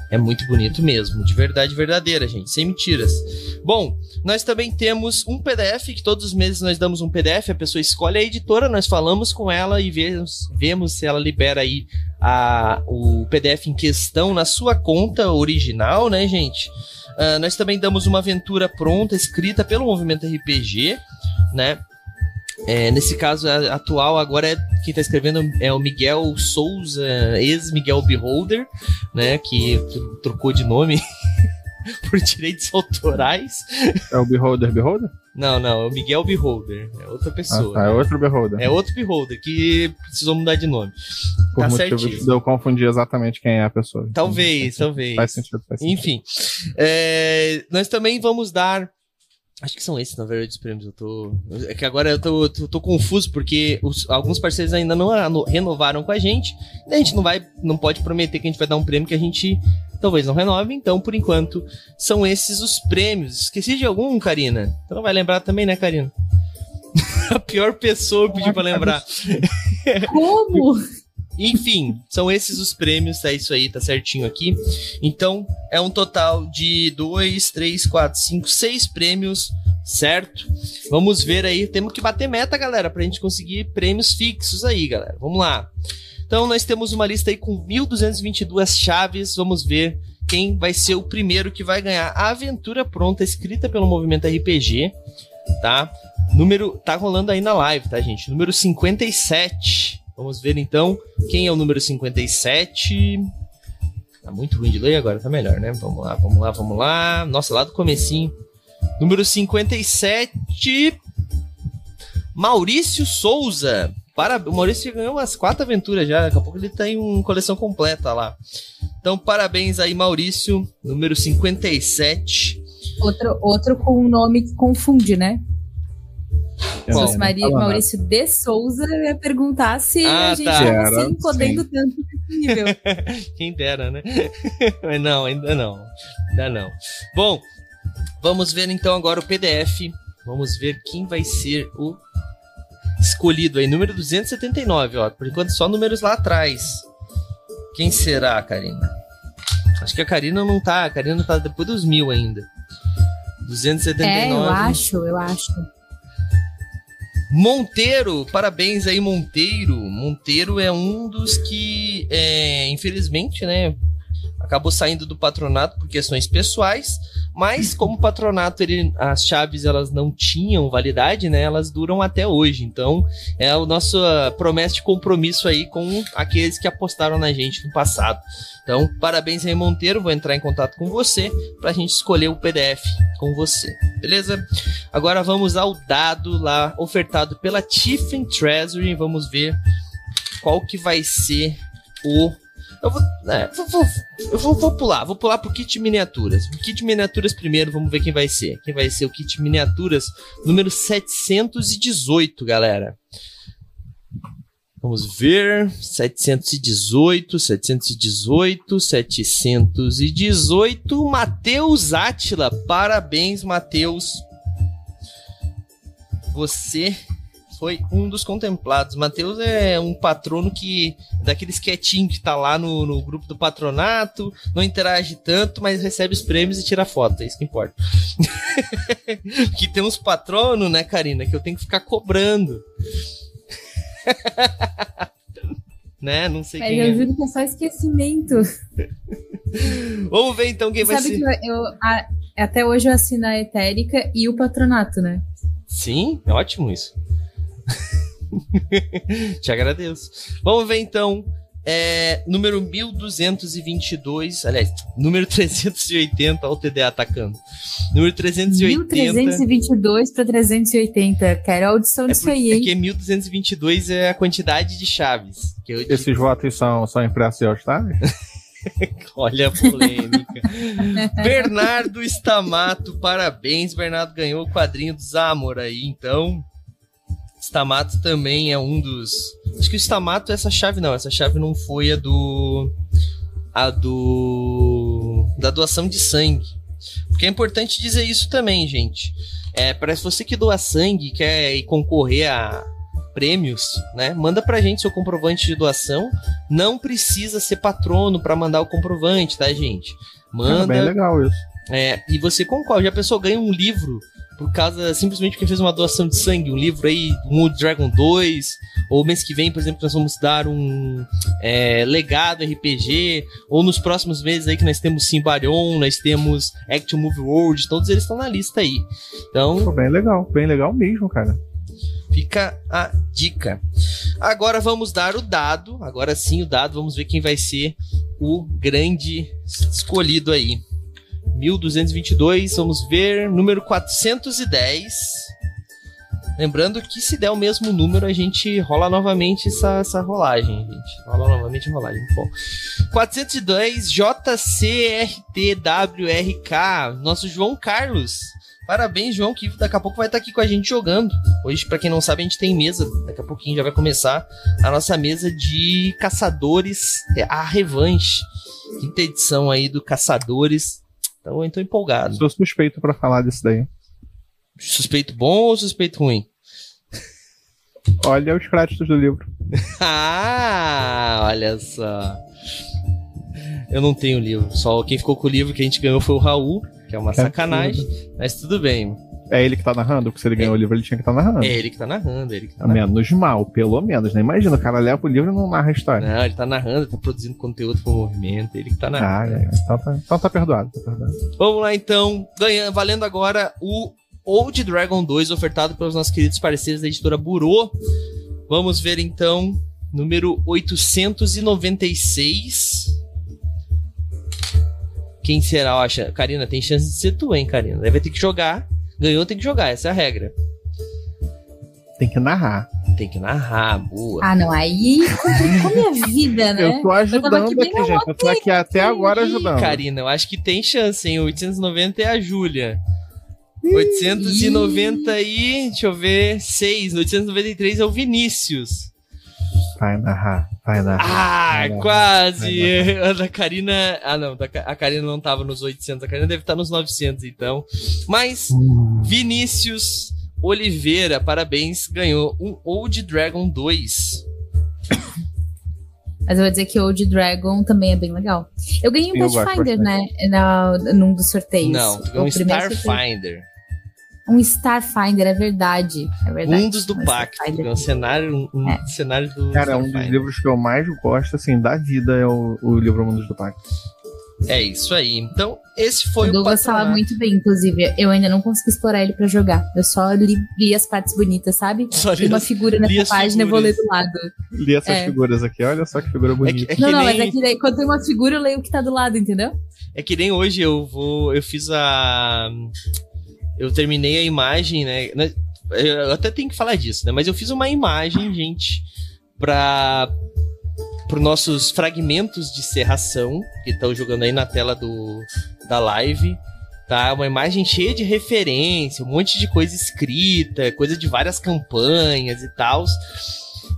É muito bonito mesmo, de verdade verdadeira, gente, sem mentiras. Bom, nós também temos um PDF, que todos os meses nós damos um PDF, a pessoa escolhe a editora, nós falamos com ela e vemos, vemos se ela libera aí a, o PDF em questão na sua conta original, né, gente? Uh, nós também damos uma aventura pronta, escrita pelo Movimento RPG, né? É, nesse caso atual, agora é, quem está escrevendo é o Miguel Souza, ex-Miguel Beholder, né? Que trocou de nome por direitos autorais. É o Beholder Beholder? Não, não, é o Miguel Beholder. É outra pessoa. Ah, tá, é outro Beholder. É outro Beholder que precisou mudar de nome. Por tá certinho. Eu confundi exatamente quem é a pessoa. Talvez, talvez. Faz sentido, faz sentido. Enfim. É, nós também vamos dar Acho que são esses, na verdade, os prêmios. Eu tô. É que agora eu tô, tô, tô confuso, porque os, alguns parceiros ainda não renovaram com a gente. E a gente não vai. Não pode prometer que a gente vai dar um prêmio que a gente talvez não renove. Então, por enquanto, são esses os prêmios. Esqueci de algum, Karina? Então não vai lembrar também, né, Karina? a pior pessoa pediu pra lembrar. Como? Enfim, são esses os prêmios, é isso aí, tá certinho aqui. Então, é um total de 2, 3, 4, 5, 6 prêmios, certo? Vamos ver aí, temos que bater meta, galera, pra gente conseguir prêmios fixos aí, galera. Vamos lá. Então, nós temos uma lista aí com 1.222 chaves, vamos ver quem vai ser o primeiro que vai ganhar a aventura pronta escrita pelo Movimento RPG, tá? Número tá rolando aí na live, tá, gente? Número 57. Vamos ver então quem é o número 57. Tá muito ruim de ler agora, tá melhor, né? Vamos lá, vamos lá, vamos lá. Nossa, lá do comecinho. Número 57. Maurício Souza. Para... O Maurício ganhou umas quatro aventuras já. Daqui a pouco ele tem uma coleção completa lá. Então, parabéns aí, Maurício. Número 57. Outro, outro com um nome que confunde, né? Se fosse Maria, Maurício de Souza, eu ia perguntar se ah, a gente tá. estava assim, podendo sim. tanto nesse nível. Quem dera, né? Mas não, ainda não. Ainda não. Bom, vamos ver então agora o PDF. Vamos ver quem vai ser o escolhido aí. Número 279, ó. Por enquanto só números lá atrás. Quem será, Karina? Acho que a Karina não tá. A Karina tá depois dos mil ainda. 279. É, eu acho, eu acho. Monteiro, parabéns aí, Monteiro. Monteiro é um dos que, é, infelizmente, né, acabou saindo do patronato por questões pessoais, mas como patronato ele, as chaves elas não tinham validade, né? Elas duram até hoje. Então é a nossa promessa de compromisso aí com aqueles que apostaram na gente no passado. Então, parabéns aí, Monteiro. Vou entrar em contato com você para a gente escolher o PDF com você, beleza? Agora vamos ao dado lá ofertado pela Tiffin Treasury. Vamos ver qual que vai ser o eu vou, é, vou, vou, eu vou, vou, pular, vou pular pro kit miniaturas. O kit miniaturas primeiro, vamos ver quem vai ser. Quem vai ser o kit miniaturas número 718, galera. Vamos ver. 718, 718, 718. Matheus Átila. Parabéns, Matheus. Você foi um dos contemplados. Matheus é um patrono que. daqueles quietinhos que tá lá no, no grupo do patronato, não interage tanto, mas recebe os prêmios e tira foto, é isso que importa. que tem uns patronos, né, Karina, que eu tenho que ficar cobrando. né? Não sei é, quem eu é. juro que é só esquecimento. Vamos ver então quem vai ser. Sabe que eu, a, até hoje eu assino a Etérica e o patronato, né? Sim, é ótimo isso. Te agradeço. Vamos ver então É, número 1222, aliás, número 380, olha o TDA atacando. Número 380. 1322 para 380. Quero a audição É, disso aí, é hein? que 1222 é a quantidade de chaves. Que eu, Esses votos são, são impressos em All-Star? Olha a polêmica. Bernardo Stamato, parabéns. Bernardo ganhou o quadrinho do Zamor aí, então. Stamato também é um dos. Acho que o Stamato, essa chave não. Essa chave não foi a do. A do. Da doação de sangue. Porque é importante dizer isso também, gente. É, para você que doa sangue quer ir concorrer a prêmios, né? Manda pra gente seu comprovante de doação. Não precisa ser patrono para mandar o comprovante, tá, gente? É Manda. bem legal isso. É, e você concorre. Já a pessoa ganha um livro por causa simplesmente porque fez uma doação de sangue. Um livro aí, Old Dragon 2. Ou mês que vem, por exemplo, nós vamos dar um é, legado RPG. Ou nos próximos meses aí que nós temos Symbarion, nós temos Action Movie World. Todos eles estão na lista aí. Então, Pô, bem legal, bem legal mesmo, cara. Fica a dica. Agora vamos dar o dado. Agora sim, o dado. Vamos ver quem vai ser o grande escolhido aí. 1222. Vamos ver. Número 410. Lembrando que se der o mesmo número, a gente rola novamente essa, essa rolagem, gente. Rola novamente a rolagem. Bom. 410 JCRTWRK. Nosso João Carlos. Parabéns, João, que daqui a pouco vai estar aqui com a gente jogando. Hoje, pra quem não sabe, a gente tem mesa. Daqui a pouquinho já vai começar a nossa mesa de caçadores, é, a revanche. Quinta edição aí do Caçadores. Então eu tô empolgado. Sou suspeito pra falar disso daí. Suspeito bom ou suspeito ruim? Olha os créditos do livro. ah, olha só. Eu não tenho livro. Só quem ficou com o livro que a gente ganhou foi o Raul, que é uma É sacanagem. Mas tudo bem. É ele que tá narrando? Porque se ele ganhou o livro, ele tinha que estar tá narrando. É ele que tá narrando, é ele que tá A narrando. menos mal, pelo menos, né? Imagina, o cara leva o livro e não narra a história. Não, ele tá narrando, ele tá produzindo conteúdo pro movimento, ele que tá Ah, narrando. é, então, tá, então tá perdoado, tá perdoado. Vamos lá então, ganhando, valendo agora o Old Dragon 2, ofertado pelos nossos queridos parceiros da editora Burô. Vamos ver então, número 896. Quem será, acha? Karina, tem chance de ser tu, hein, Karina? Vai ter que jogar. Ganhou, tem que jogar, essa é a regra. Tem que narrar. Tem que narrar, boa. Ah, não, aí complicou minha vida, né? Eu tô ajudando aqui bem aqui, na gente. Eu tô aqui até agora ajudando. Karina, eu acho que tem chance, hein? 890 é a Júlia. 890 e. Deixa eu ver. 6. 893 é o Vinícius. Vai narrar, vai narrar. Ah, Vai quase! vai A da Karina. Ah, não. A Karina não tava nos 800. A Karina deve estar nos 900, então. Mas. Vinícius Oliveira, parabéns. Ganhou um Old Dragon 2. Mas eu vou dizer que Old Dragon também é bem legal. Eu ganhei um Pathfinder, né? Na, num dos sorteios. Não, tu ganhou um primeiro sorteio. Um Starfinder, é verdade. É verdade. Um dos do Um Pacto. Ganhou um cenário, um É. cenário do. Cara, um dos livros que eu mais gosto, assim, da vida é o, o livro Mundos do Pacto. É isso aí. Então, esse foi o o Douglas fala patronato. muito bem, inclusive. Eu ainda não consegui explorar ele pra jogar. Eu só li, li as partes bonitas, sabe? Só li Tem uma figura nessa página, eu vou ler figuras. do lado. Li essas É. figuras aqui, olha só que figura É que, bonita. é que não, não, nem, mas é que daí, quando tem uma figura, eu leio o que tá do lado, entendeu? é que nem hoje eu vou. Eu fiz a. Eu terminei a imagem, né? né, Eu até tenho que falar disso, né? Mas eu fiz uma imagem, gente. Para nossos fragmentos de serração, que estão jogando aí na tela do, da live. Tá? Uma imagem cheia de referência, um monte de coisa escrita, coisa de várias campanhas e tal.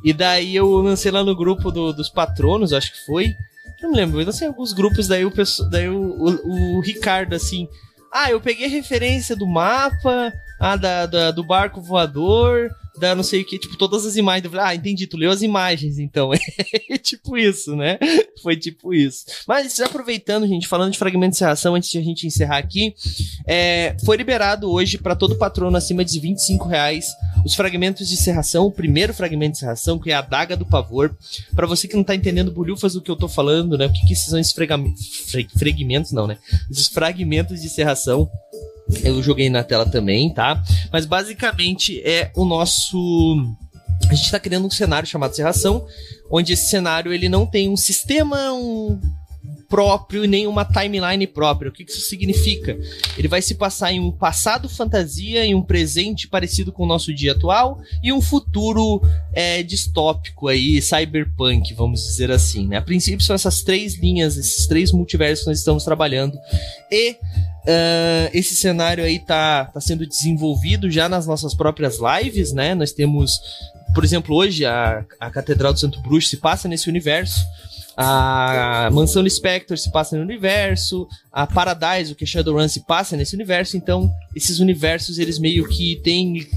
E daí eu lancei lá no grupo do- dos patronos, acho que foi. Não lembro, eu lancei alguns grupos, daí o, daí o, o- o Ricardo assim. Ah, eu peguei referência do mapa, ah, da, da- do barco voador, da não sei o que, tipo, todas as imagens. Eu falei, ah, entendi, tu leu as imagens, então. É tipo isso, né? Foi tipo isso. Mas aproveitando, gente, falando de fragmento de serração, antes de a gente encerrar aqui, é, foi liberado hoje para todo patrono acima de 25 reais os fragmentos de serração, o primeiro fragmento de serração, que é a Daga do Pavor. Para você que não tá entendendo bolhufas do que eu tô falando, né? O que, que são esses fre- fragmentos, não, né? Esses fragmentos de serração. Eu joguei na tela também, tá? Mas basicamente é o nosso a gente está criando um cenário chamado Serração, onde esse cenário ele não tem um sistema, um próprio e nem uma timeline própria. O que isso significa? Ele vai se passar em um passado fantasia, em um presente parecido com o nosso dia atual e um futuro é, distópico aí, cyberpunk, vamos dizer assim. Né? A princípio são essas três linhas, esses três multiversos que nós estamos trabalhando e Uh, esse cenário aí tá, tá sendo desenvolvido já nas nossas próprias lives, né? Nós temos, por exemplo, hoje a, a Catedral do Santo Bruxo se passa nesse universo. A Mansão Spectre se passa no universo, a Paradise, o que é Shadowrun, se passa nesse universo, então esses universos eles meio que têm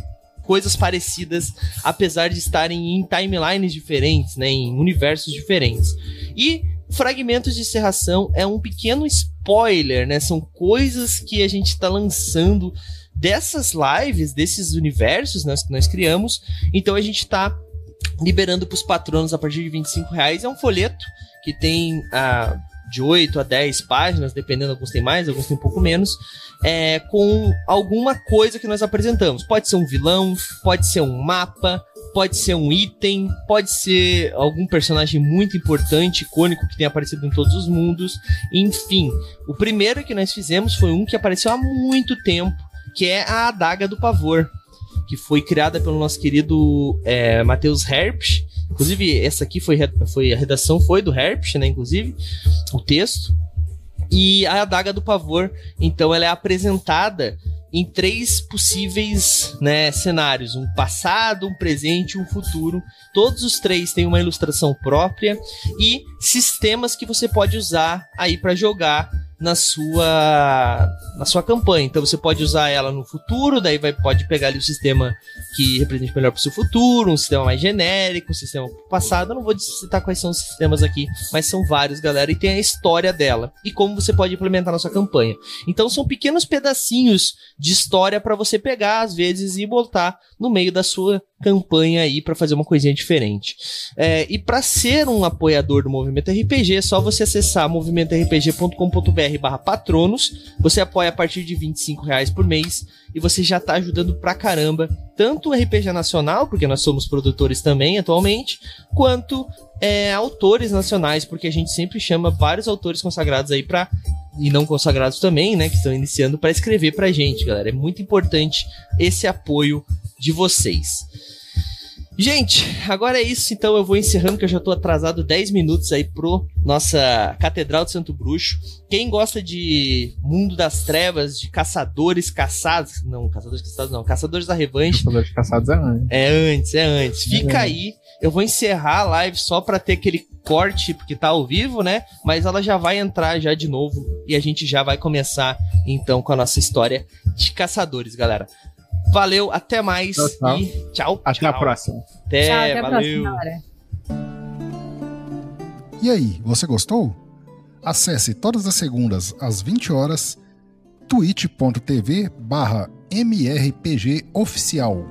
coisas parecidas, apesar de estarem em timelines diferentes, né, em universos diferentes. E Fragmentos de Serração é um pequeno spoiler, né? São coisas que a gente está lançando dessas lives, desses universos né, que nós criamos. Então a gente está liberando para os patronos a partir de 25 reais. É um folheto que tem ah, de 8 a 10 páginas, dependendo, alguns tem mais, alguns tem um pouco menos, é, com alguma coisa que nós apresentamos. Pode ser um vilão, pode ser um mapa, pode ser um item, pode ser algum personagem muito importante, icônico, que tem aparecido em todos os mundos. Enfim, o primeiro que nós fizemos foi um que apareceu há muito tempo, que é a Adaga do Pavor, que foi criada pelo nosso querido é, Matheus Herpes, Inclusive, essa aqui foi, foi a redação foi do Herpes, né? Inclusive, o texto. E a adaga do pavor, então, ela é apresentada em três possíveis né, cenários: um passado, um presente e um futuro. Todos os três têm uma ilustração própria e sistemas que você pode usar aí para jogar na sua na sua campanha. Então você pode usar ela no futuro, daí vai pode pegar ali o sistema que represente melhor para o seu futuro, um sistema mais genérico, um sistema passado. Eu não vou citar quais são os sistemas aqui, mas são vários, galera, e tem a história dela e como você pode implementar na sua campanha. Então são pequenos pedacinhos de história para você pegar às vezes e botar no meio da sua campanha aí para fazer uma coisinha diferente. É, e para ser um apoiador do Movimento RPG, é só você acessar movimentorpg.com.br barra patronos, você apoia a partir de 25 reais por mês e você já tá ajudando pra caramba, tanto o RPG nacional, porque nós somos produtores também atualmente, quanto é, autores nacionais, porque a gente sempre chama vários autores consagrados aí para e não consagrados também, né, que estão iniciando para escrever pra gente, galera. É muito importante esse apoio de vocês. Gente, agora é isso, então eu vou encerrando que eu já tô atrasado 10 minutos aí pro nossa Catedral de Santo Bruxo. Quem gosta de Mundo das Trevas, de caçadores caçados, não, caçadores caçados não, caçadores da revanche. Caçadores caçados é antes. É antes, é antes. Fica é. aí, eu vou encerrar a live só para ter aquele corte porque tá ao vivo, né? Mas ela já vai entrar já de novo e a gente já vai começar então com a nossa história de caçadores, galera. Valeu, até mais tchau, tchau. e tchau. Até tchau. a próxima. Até, tchau, até valeu. A próxima, e aí, você gostou? Acesse todas as segundas às 20 horas twitch.tv barra mrpgoficial.